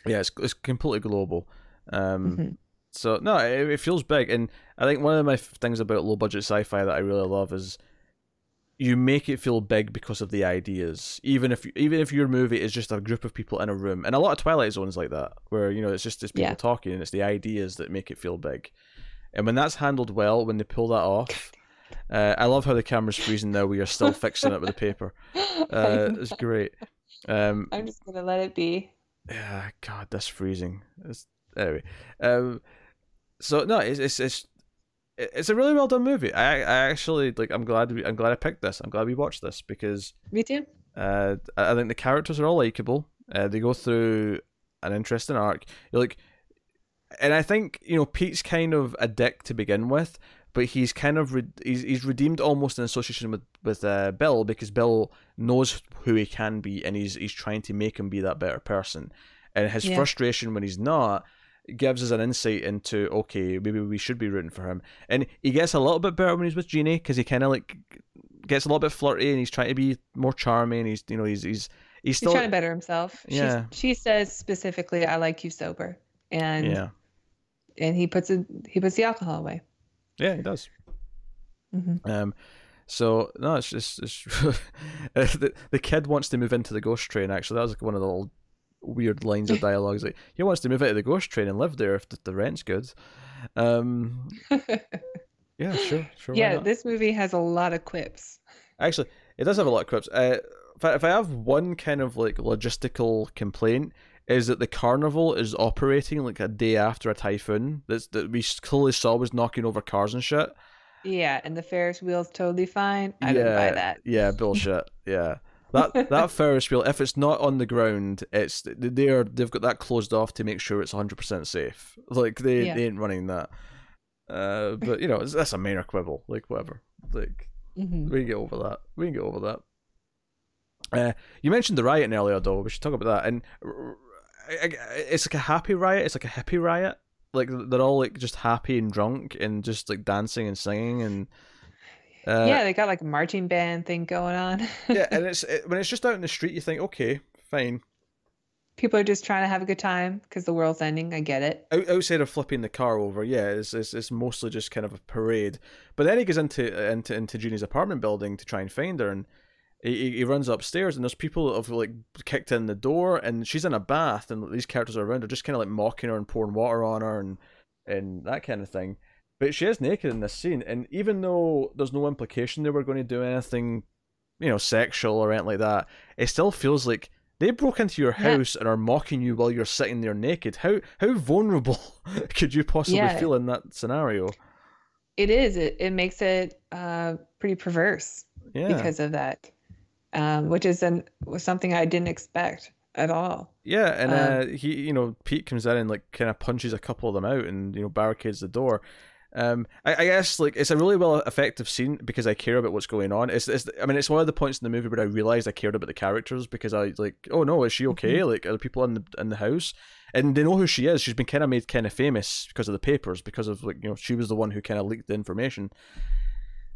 Yeah, it's it's completely global. Um, mm-hmm. So no, it, it, feels big, and I think one of my things about low budget sci-fi that I really love is you make it feel big because of the ideas. Even if even if your movie is just a group of people in a room, and a lot of Twilight Zones like that, where you know it's just it's people yeah. talking, and it's the ideas that make it feel big. And when that's handled well, when they pull that off, uh, I love how the camera's freezing now. We are still fixing it with the paper. Uh, it's great. Um, I'm just gonna let it be. Yeah, God, that's freezing. It's, anyway, um, so no, it's it's it's it's a really well done movie. I I actually like. I'm glad we, I'm glad I picked this. I'm glad we watched this because me too. Uh, I think the characters are all likable. Uh, they go through an interesting arc. You're like, and I think you know Pete's kind of a dick to begin with, but he's kind of re- he's he's redeemed almost in association with with uh, Bill because Bill knows who he can be, and he's he's trying to make him be that better person, and his Yeah. frustration when he's not gives us an insight into okay maybe we should be rooting for him and he gets a little bit better when he's with Jeannie because he kind of like gets a little bit flirty and he's trying to be more charming he's you know he's he's he's He's trying to better himself. She's- Yeah. she says specifically, "I like you sober," and yeah and he puts it he puts the alcohol away. Yeah he does hmm Um, so no, it's just it's, the the kid wants to move into the ghost train. Actually, that was like one of the little weird lines of dialogue. Like he wants to move into the ghost train and live there if the, the rent's good. Um, yeah, sure, sure. yeah, this movie has a lot of quips. Actually, it does have a lot of quips. Uh, if I, if I have one kind of like logistical complaint, is that the carnival is operating like a day after a typhoon. That's that we clearly saw was knocking over cars and shit. Yeah, and the Ferris wheel's totally fine. I didn't buy that. Yeah, bullshit. yeah. That that Ferris wheel, if it's not on the ground, it's they're they've got that closed off to make sure it's hundred percent safe. Like they, Yeah. they ain't running that. Uh, but you know it's, that's a minor quibble. Like whatever. Like hmm we can get over that. We can get over that. Uh, you mentioned the rioting earlier, though. We should talk about that. And r- I- I- it's like a happy riot. It's like a hippie riot. Like they're all like just happy and drunk and just like dancing and singing and. Uh, yeah, they got like a marching band thing going on. yeah, and it's it, when it's just out in the street, you think, okay, fine. People are just trying to have a good time because the world's ending. I get it. Out, outside of flipping the car over, yeah, it's, it's it's mostly just kind of a parade. But then he goes into into into Jeannie's apartment building to try and find her, and he, he- runs upstairs, and there's people that have like kicked in the door, and she's in a bath, and these characters are around her, just kind of like mocking her and pouring water on her, and and that kind of thing. But she is naked in this scene, and even though there's no implication they were going to do anything, you know, sexual or anything like that, it still feels like they broke into your Yeah. house and are mocking you while you're sitting there naked. How how vulnerable could you possibly Yeah. feel in that scenario? It is. It it makes it uh, pretty perverse Yeah, because of that, um, which is an was something I didn't expect at all. yeah, and um, uh, he, you know, Pete comes in and like kind of punches a couple of them out and you know barricades the door. Um, I, I guess like it's a really well effective scene because I care about what's going on. It's, it's I mean it's one of the points in the movie where I realized I cared about the characters because I like oh no is she okay like are the people in the in the house and they know who she is. She's been kind of made kind of famous because of the papers because of like you know she was the one who kind of leaked the information.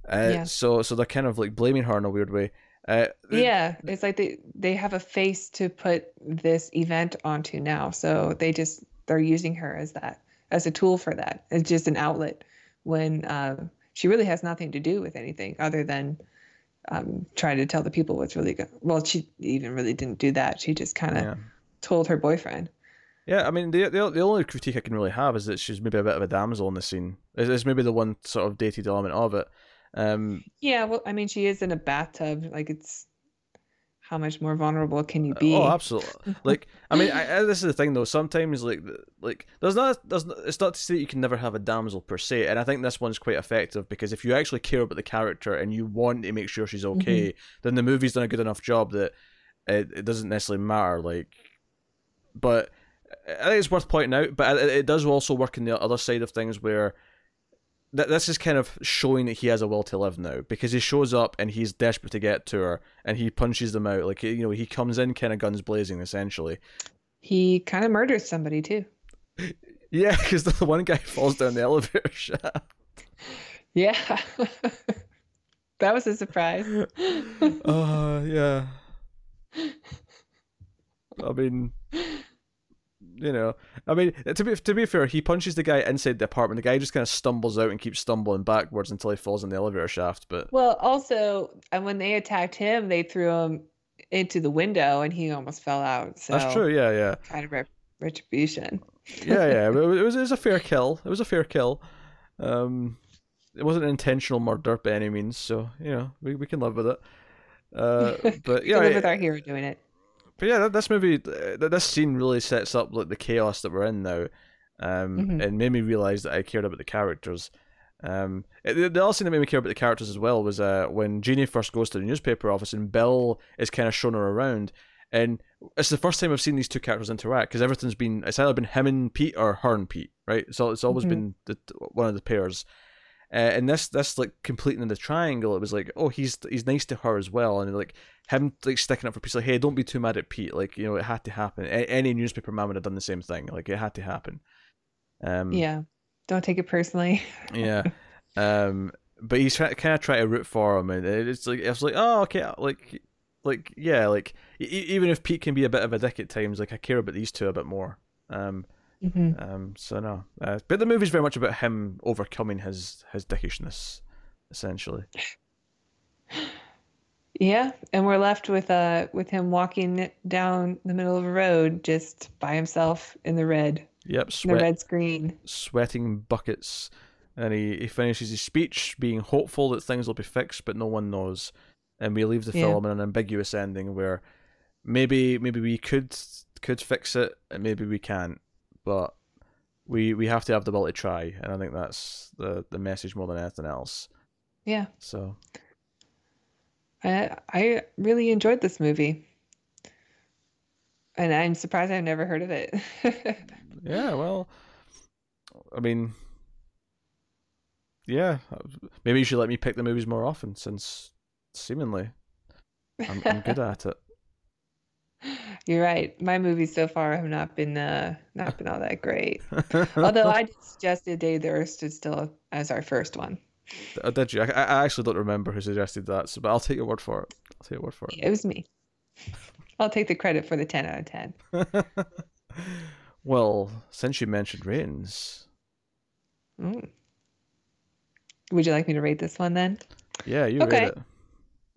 Uh, Yeah. So so they're kind of like blaming her in a weird way. Uh, Yeah, it's like they they have a face to put this event onto now, so they just they're using her as that as a tool for that. It's just an outlet when uh, she really has nothing to do with anything other than um, trying to tell the people what's really good. Well, she even really didn't do that. She just kind of yeah. told her boyfriend. Yeah, I mean, the, the the only critique I can really have is that she's maybe a bit of a damsel in the scene. Is is maybe the one sort of dated element of it. Um, Yeah, well, I mean, she is in a bathtub. Like, it's how much more vulnerable can you be? oh, absolutely. like, I mean, I, I- this is the thing though. Sometimes, like, like there's not, there's not, it's not to say that you can never have a damsel per se, and I think this one's quite effective because if you actually care about the character and you want to make sure she's okay, then the movie's done a good enough job that it, it doesn't necessarily matter. Like, but I think it's worth pointing out. But it, it does also work in the other side of things where th- this is kind of showing that he has a will to live now because he shows up and he's desperate to get to her and he punches them out. Like you know, he comes in kind of guns blazing essentially. He kind of murders somebody too. Yeah, because the one guy falls down the elevator shaft. Yeah. that was a surprise. Uh, yeah. I mean, you know, I mean, to be to be fair, he punches the guy inside the apartment. The guy just kind of stumbles out and keeps stumbling backwards until he falls in the elevator shaft. But Well, also, and when they attacked him, they threw him into the window and he almost fell out. So that's true. Yeah, yeah, kind of re- retribution. yeah, yeah. It was, it was it was a fair kill. It was a fair kill. Um, it wasn't an intentional murder by any means, so you know we, we can live with it. Uh, but yeah, live with our hero doing it. But yeah, that, this movie, uh, this scene really sets up like the chaos that we're in now, um, Mhm. and made me realize that I cared about the characters. Um, it- the, the other thing that made me care about the characters as well was uh, when Jeannie first goes to the newspaper office and Bill is kind of showing her around, and it's the first time I've seen these two characters interact because everything's been it's either been him and Pete or her and Pete, right? So it's always Mhm. been the, one of the pairs. Uh, and this this like completing the triangle, it was like, oh, he's he's nice to her as well, and like him like sticking up for Pete, like, hey, don't be too mad at Pete, like you know, it had to happen. A- any newspaper man would have done the same thing, like it had to happen. Um, Yeah. Don't take it personally. yeah. Um, but he's trying kind of try to root for him, and it's like it's like oh okay, like like yeah, like e- even if Pete can be a bit of a dick at times, like I care about these two a bit more. Um, hmm um, so no, uh, but the movie's very much about him overcoming his his dickishness, essentially. Yeah, and we're left with uh with him walking down the middle of a road just by himself in the red, Yep, the red screen. sweating buckets, and he, he finishes his speech being hopeful that things will be fixed, but no one knows. And we leave the Yeah. film in an ambiguous ending where maybe maybe we could could fix it, and maybe we can't, but we we have to have the will to try, and I think that's the the message more than anything else. Yeah, So I I really enjoyed this movie, and I'm surprised I've never heard of it. yeah, well, I mean, yeah, maybe you should let me pick the movies more often, since seemingly I'm, I'm good at it. You're right. My movies so far have not been uh not been all that great. Although I did suggest A Day the Earth Stood Still as our first one. Uh, Did you? I, I actually don't remember who suggested that, so but I'll take your word for it. I'll take your word for It It was me. I'll take the credit for the 10 out of 10. well, since you mentioned ratings, Mm. Would you like me to rate this one then? yeah, you Okay. rate it.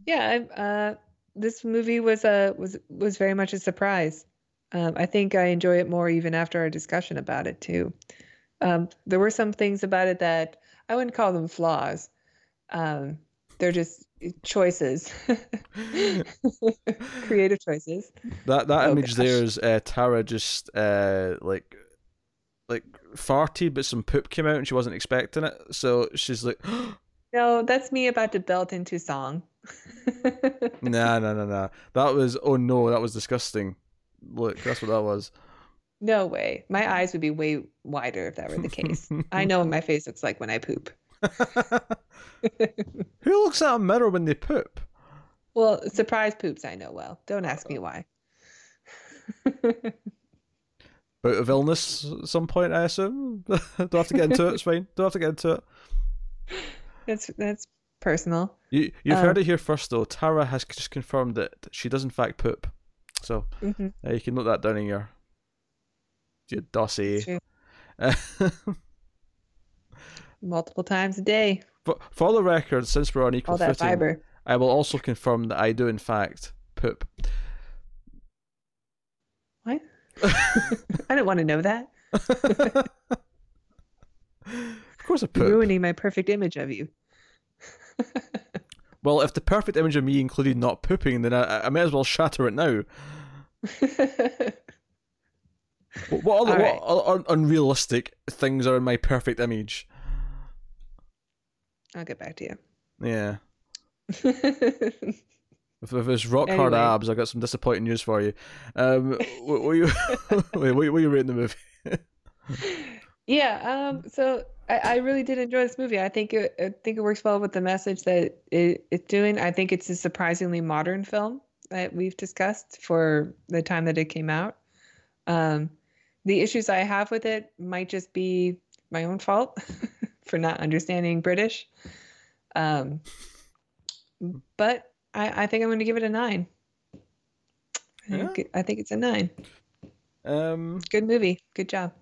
Yeah, I- uh, this movie was a was was very much a surprise. Um, I think I enjoy it more even after our discussion about it too. Um, there were some things about it that I wouldn't call them flaws. Um, they're just choices, creative choices. That that Oh, image gosh. there is uh, Tara just uh like like farted, but some poop came out and she wasn't expecting it, so she's like, No, that's me about to belt into song. nah, nah, nah, nah. That was oh no, that was disgusting. Look, that's what that was. No way. My eyes would be way wider if that were the case. I know what my face looks like when I poop. Who looks at a mirror when they poop? Well, surprise poops I know well. Don't ask me why. Out of illness at some point, I assume. Don't have to get into it. It's fine. Don't have to get into it. That's that's personal. You you've Um, heard it here first, though. Tara has just confirmed that she does in fact poop. So hmm uh, you can note that down in your your dossier. Multiple times a day. for, for the record, since we're on equal All that footing, fiber. I will also confirm that I do in fact poop. What? I don't want to know that. of course, I You're poop. ruining my perfect image of you. Well, if the perfect image of me included not pooping, then I, I may as well shatter it now. What, what other All what other unrealistic things are in my perfect image? I'll get back to you. Yeah. If, if it's rock hard abs, I got some disappointing news for you. Um, what, what you wait, what, what you rating the movie? Yeah, um, so I, I really did enjoy this movie. I think it, I think it works well with the message that it, it's doing. I think it's a surprisingly modern film that we've discussed for the time that it came out. Um, the issues I have with it might just be my own fault for not understanding British. Um, but I, I think I'm going to give it a nine. I Yeah. think, I think it's a nine. Um, Good movie. Good job.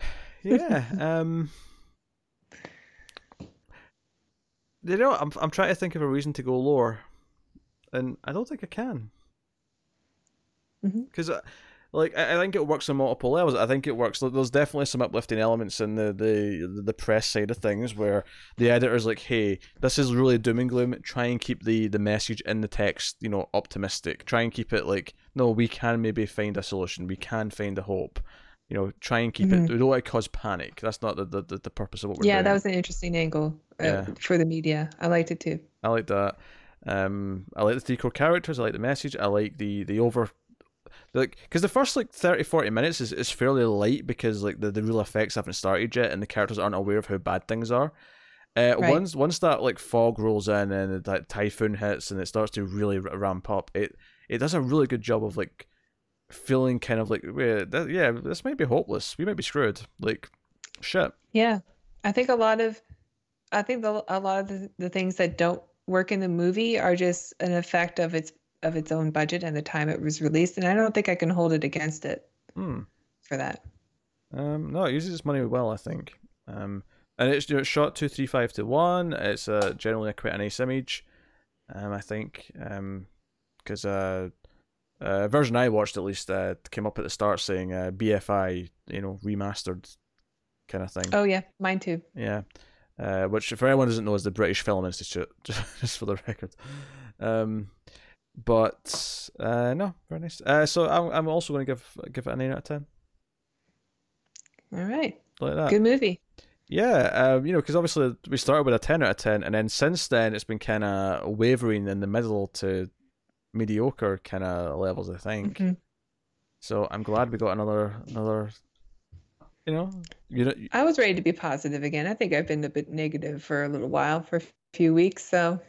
yeah. Um, you know, I'm I'm trying to think of a reason to go lower, and I don't think I can. Because, like, I, I think it works on multiple levels. I think it works. There's definitely some uplifting elements in the the the press side of things where the editor's like, "Hey, this is really doom and gloom. Try and keep the the message in the text, you know, optimistic. Try and keep it like, no, we can maybe find a solution. We can find a hope." You know, try and keep Mhm. it. We don't want to cause panic. That's not the, the, the, purpose of what we're yeah, doing. that was an interesting angle uh, Yeah. for the media. I liked it too. I like that. Um, I like the three core characters. I like the message. I like the the over, like because the first like 30, 40 minutes is, is fairly light because like the, the real effects haven't started yet and the characters aren't aware of how bad things are. Uh, Right. Once once that like fog rolls in and that typhoon hits and it starts to really r- ramp up, it it does a really good job of like feeling kind of like wait, that, yeah this might be hopeless. We might be screwed. Like shit. Yeah, I think a lot of, I think the, a lot of the, the things that don't work in the movie are just an effect of its of its own budget and the time it was released, and I don't think I can hold it against it Hmm. for that. Um, no, it uses its money well, I think. Um, and it's, you know, it's shot two three five to one. It's uh, generally a quite a nice image. Um, I think. Um, because uh, uh, version I watched at least uh came up at the start saying uh BFI, you know, remastered, kind of thing. Oh yeah, mine too. Yeah. Uh, which for anyone who doesn't know is the British Film Institute, just for the record. Um, but uh, no, very nice. Uh, so I'm I'm also going to give give it a nine out of ten, All right, like that. good movie. Yeah, um, you know, because obviously we started with a 10 out of 10, and then since then it's been kind of wavering in the middle to mediocre kind of levels, I think. Mhm. So I'm glad we got another, another, you know, you know, I was ready to be positive again. I think I've been a bit negative for a little while, for a few weeks. So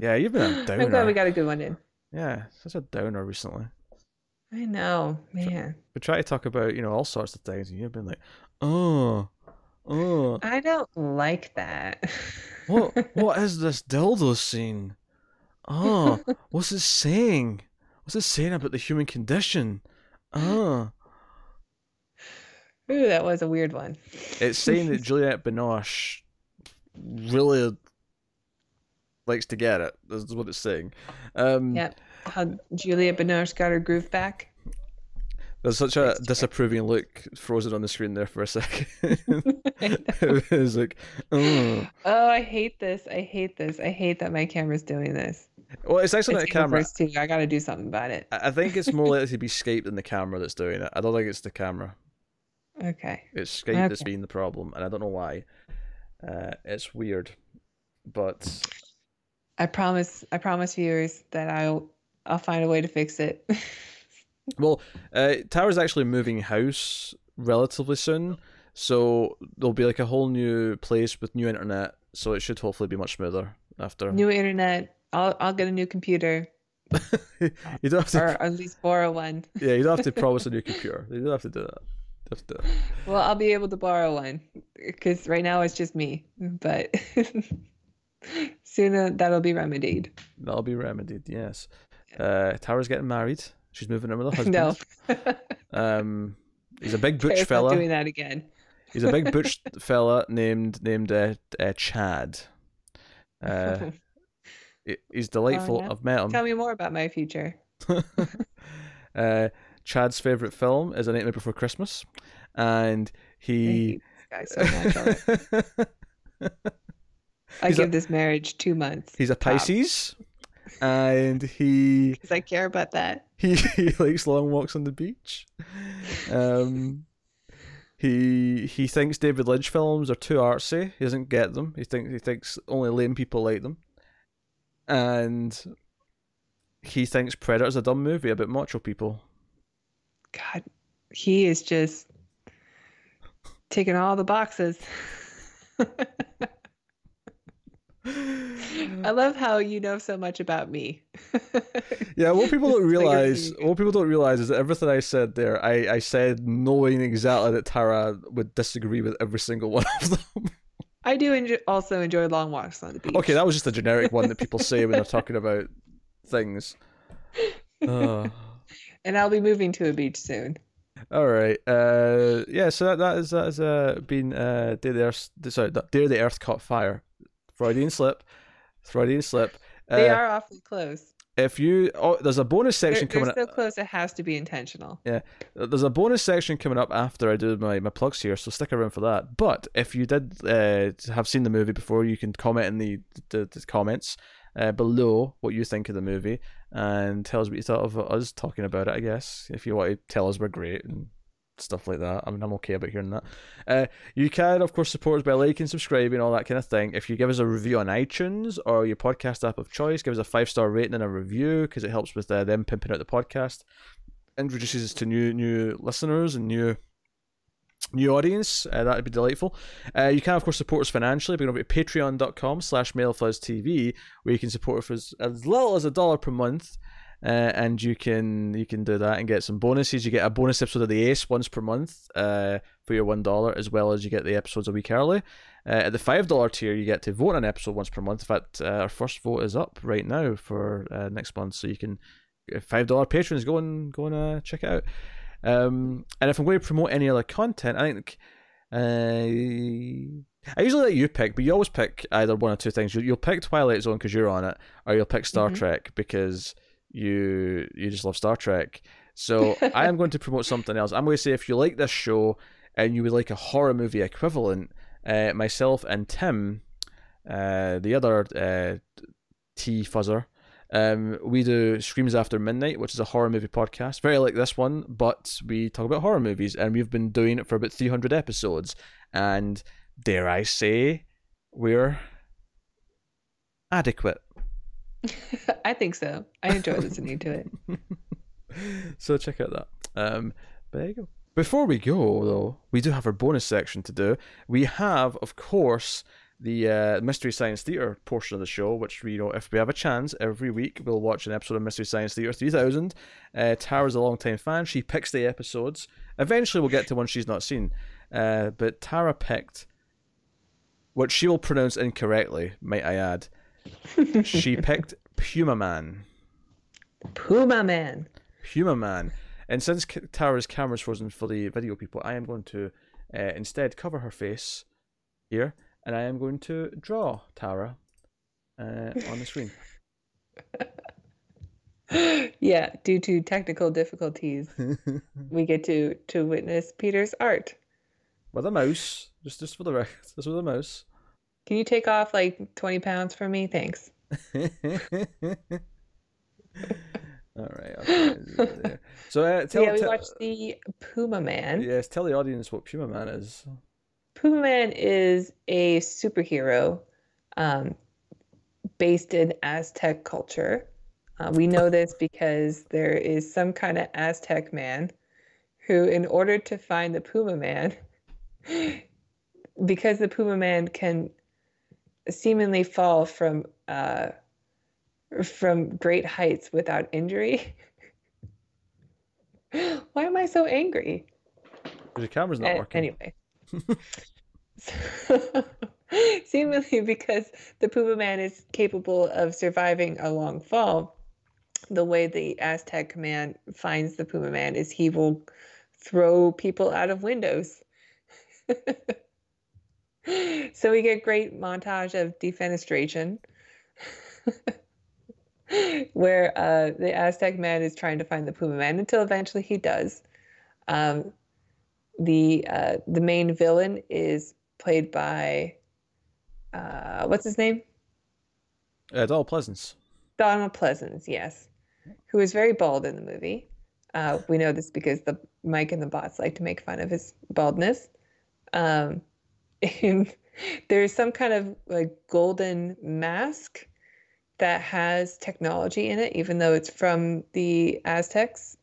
yeah, you've been a I'm glad we got a good one in. Yeah, such a downer recently. I know, man. We try to talk about, you know, all sorts of things, and you've been like, oh, oh, I don't like that. what, what is this dildo scene? Oh, what's it saying? What's it saying about the human condition? Oh. Ooh, that was a weird one. It's saying that Juliette Binoche really likes to get it. That's what it's saying. Um, Yep. How Julia Binoche got her groove back. There's such a Likes to get- disapproving look frozen on the screen there for a second. it was like, oh. Oh, I hate this. I hate this. I hate that my camera's doing this. Well, it's actually not a camera. too. I got to do something about it. I think it's more likely to be Skype than the camera that's doing it. I don't think it's the camera. Okay. It's Skype that's Okay. being the problem, and I don't know why. Uh, it's weird, but I promise. I promise viewers that I'll I'll find a way to fix it. Well, uh, Tara's actually moving house relatively soon, so there'll be like a whole new place with new internet. So it should hopefully be much smoother after. new internet. I'll I'll get a new computer you don't have to, or at least borrow one. Yeah, you don't have to promise a new computer. You don't have to do that. Have to do that. Well, I'll be able to borrow one because right now it's just me. But soon that'll be remedied. That'll be remedied. Yes. Uh, Tara's getting married. She's moving in with her husband. No, Um, he's a big butch Claire's fella. doing that again. He's a big butch fella named named uh, uh, Chad. Uh, he- he's delightful. yeah. I've met him. Tell me more about my future. uh, Chad's favorite film is A Nightmare Before Christmas, and he. hate this guy so much. I He's a- give this marriage two months. he's a Pisces, and he because I care about that. he, he likes long walks on the beach. Um, he he thinks David Lynch films are too artsy. He doesn't get them. He thinks he thinks only lame people like them, and he thinks Predator's a dumb movie about macho people. God, he is just taking all the boxes. I love how you know so much about me. Yeah, what people don't It's like you're realize, what people don't realize is that everything I said there, I, I said knowing exactly that Tara would disagree with every single one of them. I do enjoy, also enjoy long walks on the beach. okay, that was just a generic one that people say when they're talking about things. Uh, and I'll be moving to a beach soon. all right. Uh, yeah. So that that is that has uh, been uh, Day the Earth. Sorry, Day the Earth caught fire. Freudian slip. Freudian slip. Uh, They are awfully close. If you, oh, there's a bonus They're, section they're coming. so close it has to be intentional. Yeah, there's a bonus section coming up after I do my, my plugs here, so stick around for that. But if you did uh, have seen the movie before, you can comment in the, the, the comments uh, below what you think of the movie and tell us what you thought of us talking about it, I guess. If you want to tell us we're great and stuff like that. I mean, I'm okay about hearing that. Uh, you can, of course, support us by liking, subscribing, all that kind of thing. If you give us a review on iTunes or your podcast app of choice, give us a five star rating and a review because it helps with uh, them pimping out the podcast, introduces us to new new listeners and new new audience. Uh, that would be delightful. Uh, you can, of course, support us financially by going over to patreon.com slash TV, where you can support us as, as little as a dollar per month. Uh, and you can you can do that and get some bonuses. You get a bonus episode of the Ace once per month uh, for your one dollar, as well as you get the episodes a week early. Uh, at the five dollar tier, you get to vote on an episode once per month. In fact, uh, our first vote is up right now for uh, next month, so you can five dollar patrons go and go and uh, check it out. Um, and if I'm going to promote any other content, I think uh, I usually let you pick, but you always pick either one or two things. You'll, you'll pick Twilight Zone because you're on it, or you'll pick Star mm-hmm. Trek because you you just love Star Trek. So I am going to promote something else. I'm going to say if you like this show and you would like a horror movie equivalent, uh, myself and Tim, uh, the other uh, T fuzzer, um, we do Screams After Midnight, which is a horror movie podcast, very like this one, but we talk about horror movies, and we've been doing it for about 300 episodes. And dare I say, we're adequate. I think so. I enjoy listening to it. so check out that. Um, but there you go. Before we go, though, we do have our bonus section to do. We have, of course, the uh, Mystery Science Theater portion of the show, which we you know if we have a chance every week we'll watch an episode of Mystery Science Theater 3000. Uh, Tara's a long time fan; she picks the episodes. Eventually, we'll get to one she's not seen, uh, but Tara picked what she will pronounce incorrectly. Might I add? She picked Puma Man. Puma Man. Puma Man. And since Tara's camera's frozen for the video people, I am going to uh, instead cover her face here and I am going to draw Tara uh, on the screen. yeah, due to technical difficulties, we get to to witness Peter's art with a mouse. Just just for the record, just with a mouse. Can you take off like twenty pounds for me? Thanks. All right. Okay. So uh, tell, yeah, we watched the Puma Man. Yes, tell the audience what Puma Man is. Puma Man is a superhero um, based in Aztec culture. Uh, we know this because there is some kind of Aztec man who, in order to find the Puma Man, because the Puma Man can seemingly fall from uh, from great heights without injury. Why am I so angry? The camera's not working. Anyway. Seemingly because the Puma Man is capable of surviving a long fall, the way the Aztec command finds the Puma Man is he will throw people out of windows. So we get great montage of defenestration where uh, the Aztec man is trying to find the Puma Man until eventually he does. Um, the uh, the main villain is played by uh, what's his name? Uh, Donald Pleasence. Donald Pleasence, yes, who is very bald in the movie. Uh, we know this because the Mike and the bots like to make fun of his baldness. Um, there's some kind of like golden mask that has technology in it, even though it's from the Aztecs.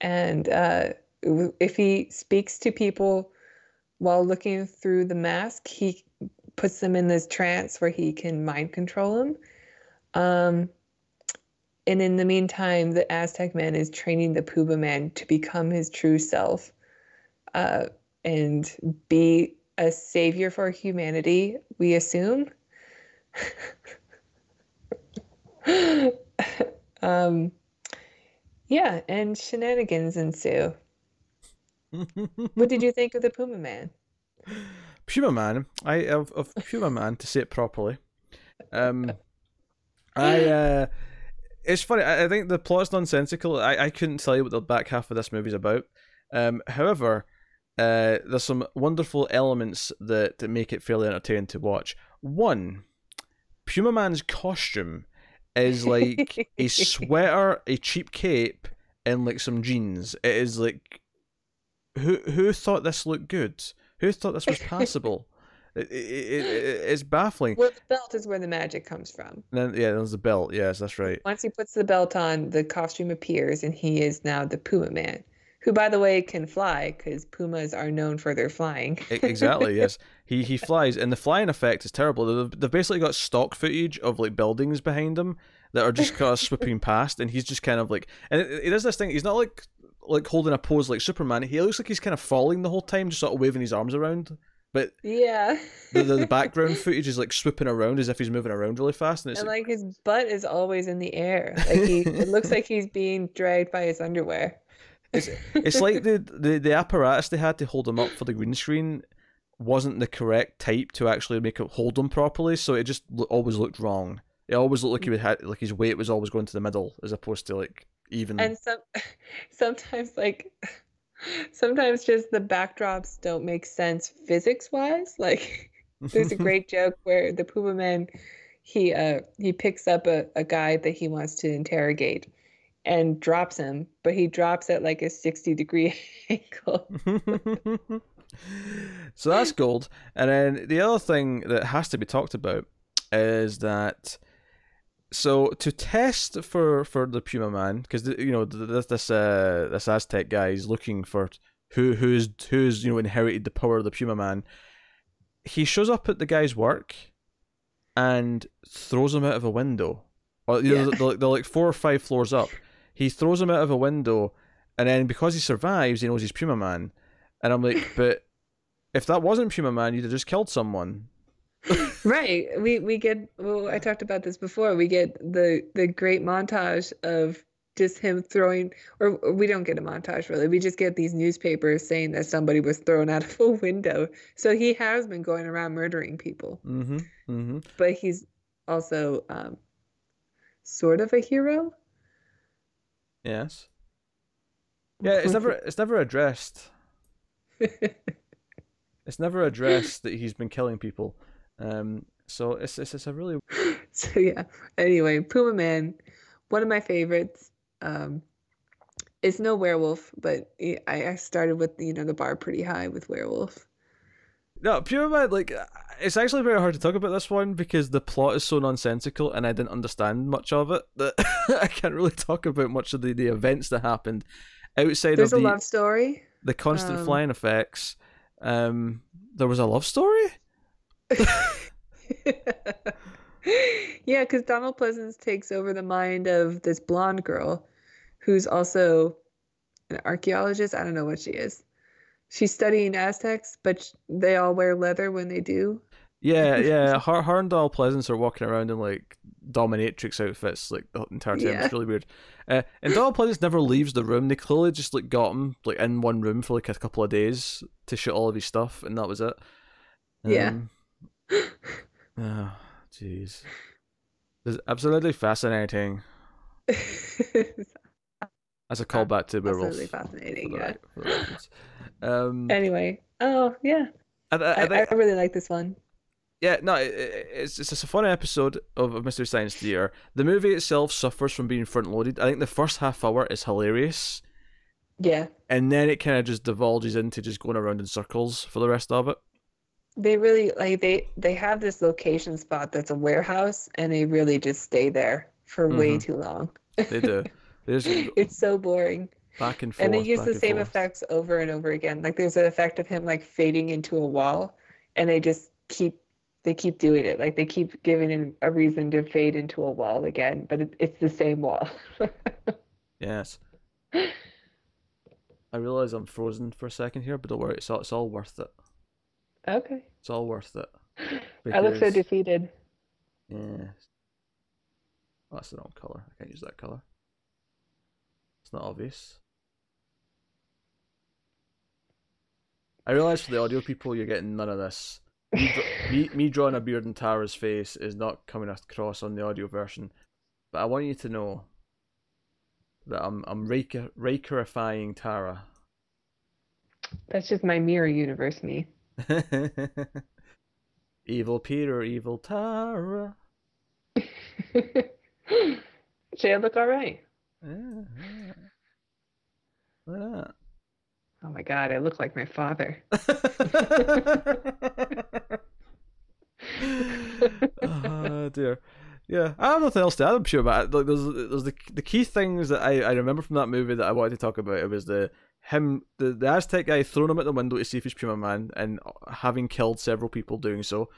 And uh, if he speaks to people while looking through the mask, he puts them in this trance where he can mind control them. Um, and in the meantime, the Aztec man is training the Puma man to become his true self uh, and be a savior for humanity, we assume. um, yeah, and shenanigans ensue what did you think of the Puma Man? Puma Man, I of, of Puma Man to say it properly. Um, I uh, it's funny. I, I think the plot's nonsensical. I, I couldn't tell you what the back half of this movie's about. Um, however, uh, there's some wonderful elements that, that make it fairly entertaining to watch. One, Puma Man's costume is like a sweater, a cheap cape, and like some jeans. It is like who who thought this looked good? Who thought this was passable? it, it, it, it's baffling. Well, the belt is where the magic comes from. And then yeah, there's the belt. Yes, that's right. Once he puts the belt on, the costume appears, and he is now the Puma Man, who, by the way, can fly because pumas are known for their flying. Exactly. Yes, he he flies, and the flying effect is terrible. They've, they've basically got stock footage of like buildings behind him that are just kind of swooping past, and he's just kind of like, and it, it does this thing. He's not like like holding a pose like Superman. He looks like he's kind of falling the whole time, just sort of waving his arms around. But yeah, the, the, the background footage is like swooping around as if he's moving around really fast, and it's and like his butt is always in the air. Like he, it looks like he's being dragged by his underwear. It's, it's like the, the the apparatus they had to hold him up for the green screen wasn't the correct type to actually make it hold him properly, so it just lo- always looked wrong. It always looked like he would had like his weight was always going to the middle as opposed to like even. and some sometimes like sometimes just the backdrops don't make sense physics wise like there's a great joke where the puma man he uh he picks up a, a guy that he wants to interrogate and drops him but he drops at like a 60 degree angle so that's gold. And then the other thing that has to be talked about is that so to test for for the Puma Man because you know this this uh this Aztec guy is looking for who who's who's you know inherited the power of the Puma Man. He shows up at the guy's work and throws him out of a window. Or you know, they're, they're like four or five floors up. He throws him out of a window, and then because he survives, he knows he's Puma Man. And I'm like, but if that wasn't Puma Man, you'd have just killed someone. right we we get well i talked about this before we get the the great montage of just him throwing or or we don't get a montage really we just get these newspapers saying that somebody was thrown out of a window so he has been going around murdering people Mm-hmm. Mm-hmm. but he's also um sort of a hero Yes. Yeah, it's never it's never addressed. It's never addressed that he's been killing people. Um. So it's it's, it's a really so yeah anyway puma man one of my favorites um it's no werewolf but I, I started with you know the bar pretty high with werewolf no Man. Like it's actually very hard to talk about this one because the plot is so nonsensical and I didn't understand much of it that I can't really talk about much of the, the events that happened outside there's of a the love story the constant um, flying effects. Um, there was a love story. yeah, because Donald Pleasence takes over the mind of this blonde girl who's also an archaeologist. I don't know what she is. She's studying Aztecs, but they all wear leather when they do. Yeah, yeah. Her, her and Donald Pleasence are walking around in like dominatrix outfits like the entire time. Yeah. It's really weird. Uh, and Donald Pleasence never leaves the room. They clearly just like got him like in one room for like a couple of days to shoot all of his stuff, and that was it. Yeah. Um, Oh, jeez. It's absolutely fascinating. As a callback to Werewolf. Absolutely fascinating. Yeah. re- for the reference. Um, Anyway, oh yeah, I, I, I I, I really like this one. Yeah, no, it, it- it's just a fun episode of, of Mystery Science Theater. The movie itself suffers from being front loaded. I think the first half hour is hilarious, Yeah, and then it kind of just divulges into just going around in circles for the rest of it. they really like they they have this location spot that's a warehouse, and they really just stay there for way Mhm. too long. They do. Go It's so boring. back and forth. and they use the same forth. effects over and over again. Like there's an effect of him like fading into a wall, and they just keep they keep doing it. Like they keep giving him a reason to fade into a wall again, but it, it's the same wall. Yes. I realize I'm frozen for a second here, but don't worry, it's all, it's all worth it. okay. It's all worth it. I look so defeated. Yeah. Oh, that's the wrong color. I can't use that color. Not obvious. I realize for the audio people, you're getting none of this. Me, me, me drawing a beard in Tara's face is not coming across on the audio version, but I want you to know that I'm I'm Riker, Rikerifying Tara. That's just my mirror universe me. evil Peter, evil Tara. Should I look all right? Yeah, yeah. Look at that. Oh my god, I look like my father. oh dear. Yeah, I have nothing else to add. I'm sure, but like, there's there's the the key things that I, I remember from that movie that I wanted to talk about. It was the him the, the Aztec guy throwing him at the window to see if he's Puma Man and having killed several people doing so.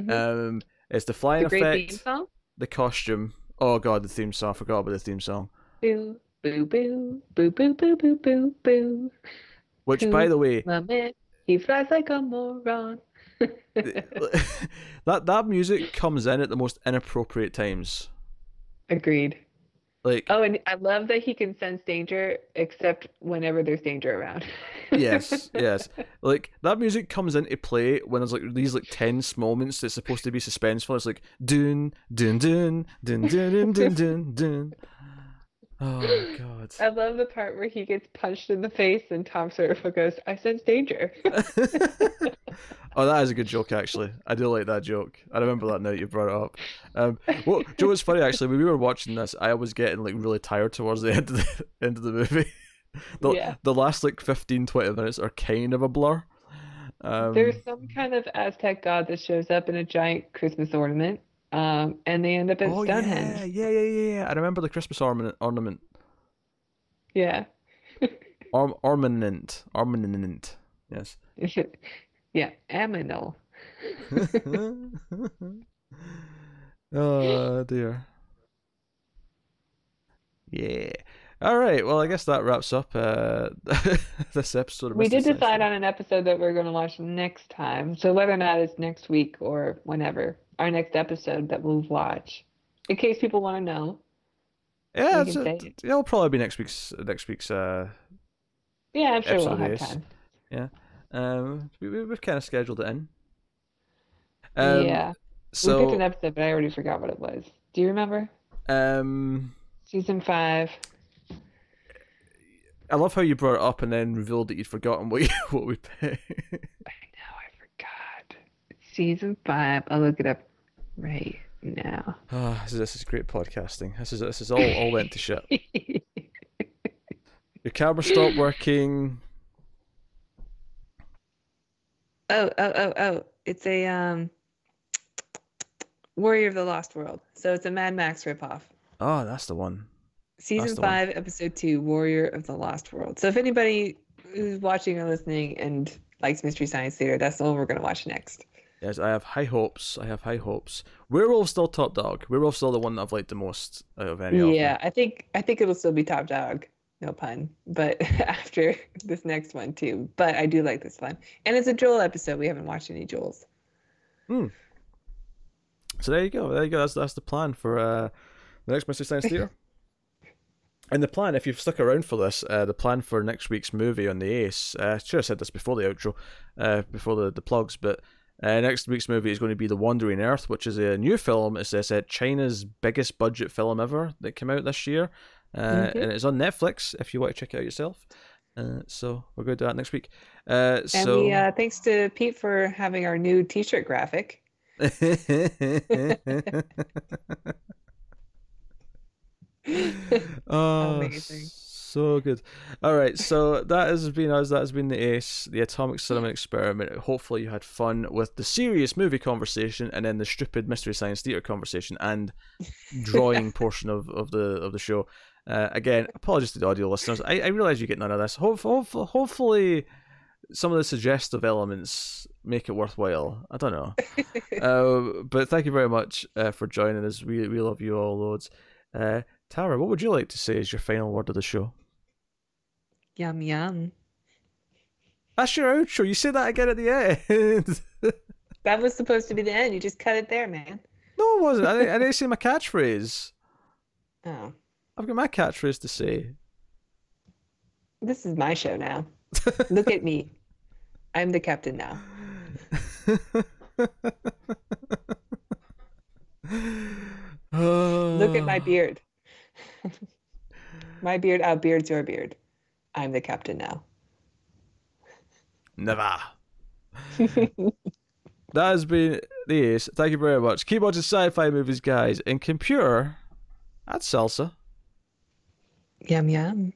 Mhm. Um, it's the flying the effect, theme song. the costume. Oh god, the theme song. I forgot about the theme song. Boo, boo, boo, boo, boo, boo, boo, boo, boo. Which, Who- by the way, My man, he flies like a moron. that that music comes in at the most inappropriate times. Agreed. Like Oh, and I love that he can sense danger, except whenever there's danger around. yes, yes. Like that music comes into play when there's like these like tense moments that's supposed to be suspenseful. It's like dun dun dun dun dun dun dun dun dun. Oh god. I love the part where he gets punched in the face and Tom Servo goes, I sense danger. oh, that is a good joke actually. I do like that joke. I remember that now you brought it up. Um, well, Joe, it's funny actually. When we were watching this, I was getting like really tired towards the end of the end of the movie. The, Yeah. the last like 15, 20 minutes are kind of a blur. Um, There's some kind of Aztec god that shows up in a giant Christmas ornament, um, and they end up at oh yeah, Stonehenge. yeah, yeah, yeah, yeah. I remember the Christmas ornament. Ornament. Yeah. Orm- ornament. Ornament. Yes. Yeah, Aminal. oh dear. Yeah. All right. Well, I guess that wraps up uh, this episode. Of We did decide on an episode that we're going to watch next time. So whether or not it's next week or whenever, our next episode that we'll watch, in case people want to know. Yeah, it's, uh, it. it'll probably be next week's next week's. Uh, Yeah, I'm sure we'll have is- time. um, we, we- we've kind of scheduled it in. Um, yeah, So, we picked an episode, but I already forgot what it was. Do you remember? um, Season five. I love how you brought it up and then revealed that you'd forgotten what you, what we picked. I know, I forgot. Season five. I'll look it up right now. Ah, this is this is great podcasting. This is this is all all went to shit. Your camera stopped working. Oh, oh, oh, oh. It's a um Warrior of the Lost World. So it's a Mad Max ripoff. Oh, that's the one. Season the one. five, episode two, Warrior of the Lost World. So if anybody who's watching or listening and likes Mystery Science Theater, that's the one we're gonna watch next. Yes, I have high hopes. I have high hopes. Werewolf's still top dog. Werewolf's still the one that I've liked the most out of any of. Yeah, I think I think it'll still be top dog. No pun. But after this next one too. But I do like this one. And it's a Joel episode. We haven't watched any Joels. Hmm. So there you go. There you go. That's that's the plan for uh, the next Mystery Science Theater. And the plan, if you've stuck around for this, uh, the plan for next week's movie on the Ace. Uh, I should have said this before the outro, uh, before the the plugs, but. Uh, next week's movie is going to be The Wandering Earth, which is a new film. It's, it's uh, China's biggest budget film ever that came out this year. Uh, Mhm. And it's on Netflix if you want to check it out yourself. Uh, so we're going to do that next week. Uh, And so we uh, thanks to Pete for having our new T-shirt graphic. oh, Amazing. so good. All right, so that has been us. That has been the Ace, the Atomic Cinema Experiment. Hopefully, you had fun with the serious movie conversation, and then the stupid Mystery Science Theater conversation, and drawing portion of, of the of the show. Uh, again, apologies to the audio listeners. I, I realize you get none of this. Hope, hopefully, some of the suggestive elements make it worthwhile. I don't know. uh, but thank you very much uh, for joining us. We we love you all loads. Uh, Tara, what would you like to say as your final word of the show? Yum yum. That's your outro. You say that again at the end. That was supposed to be the end. You just cut it there, man. no, it wasn't. I, didn't- I didn't say my catchphrase. Oh, I've got my catchphrase to say. this is my show now. Look at me. I'm the captain now. Look at my beard. my beard outbeards your beard. I'm the captain now. Never. That has been the Ace. Thank you very much. Keep watching sci-fi movies, guys. And computer, that's salsa. Yum yum.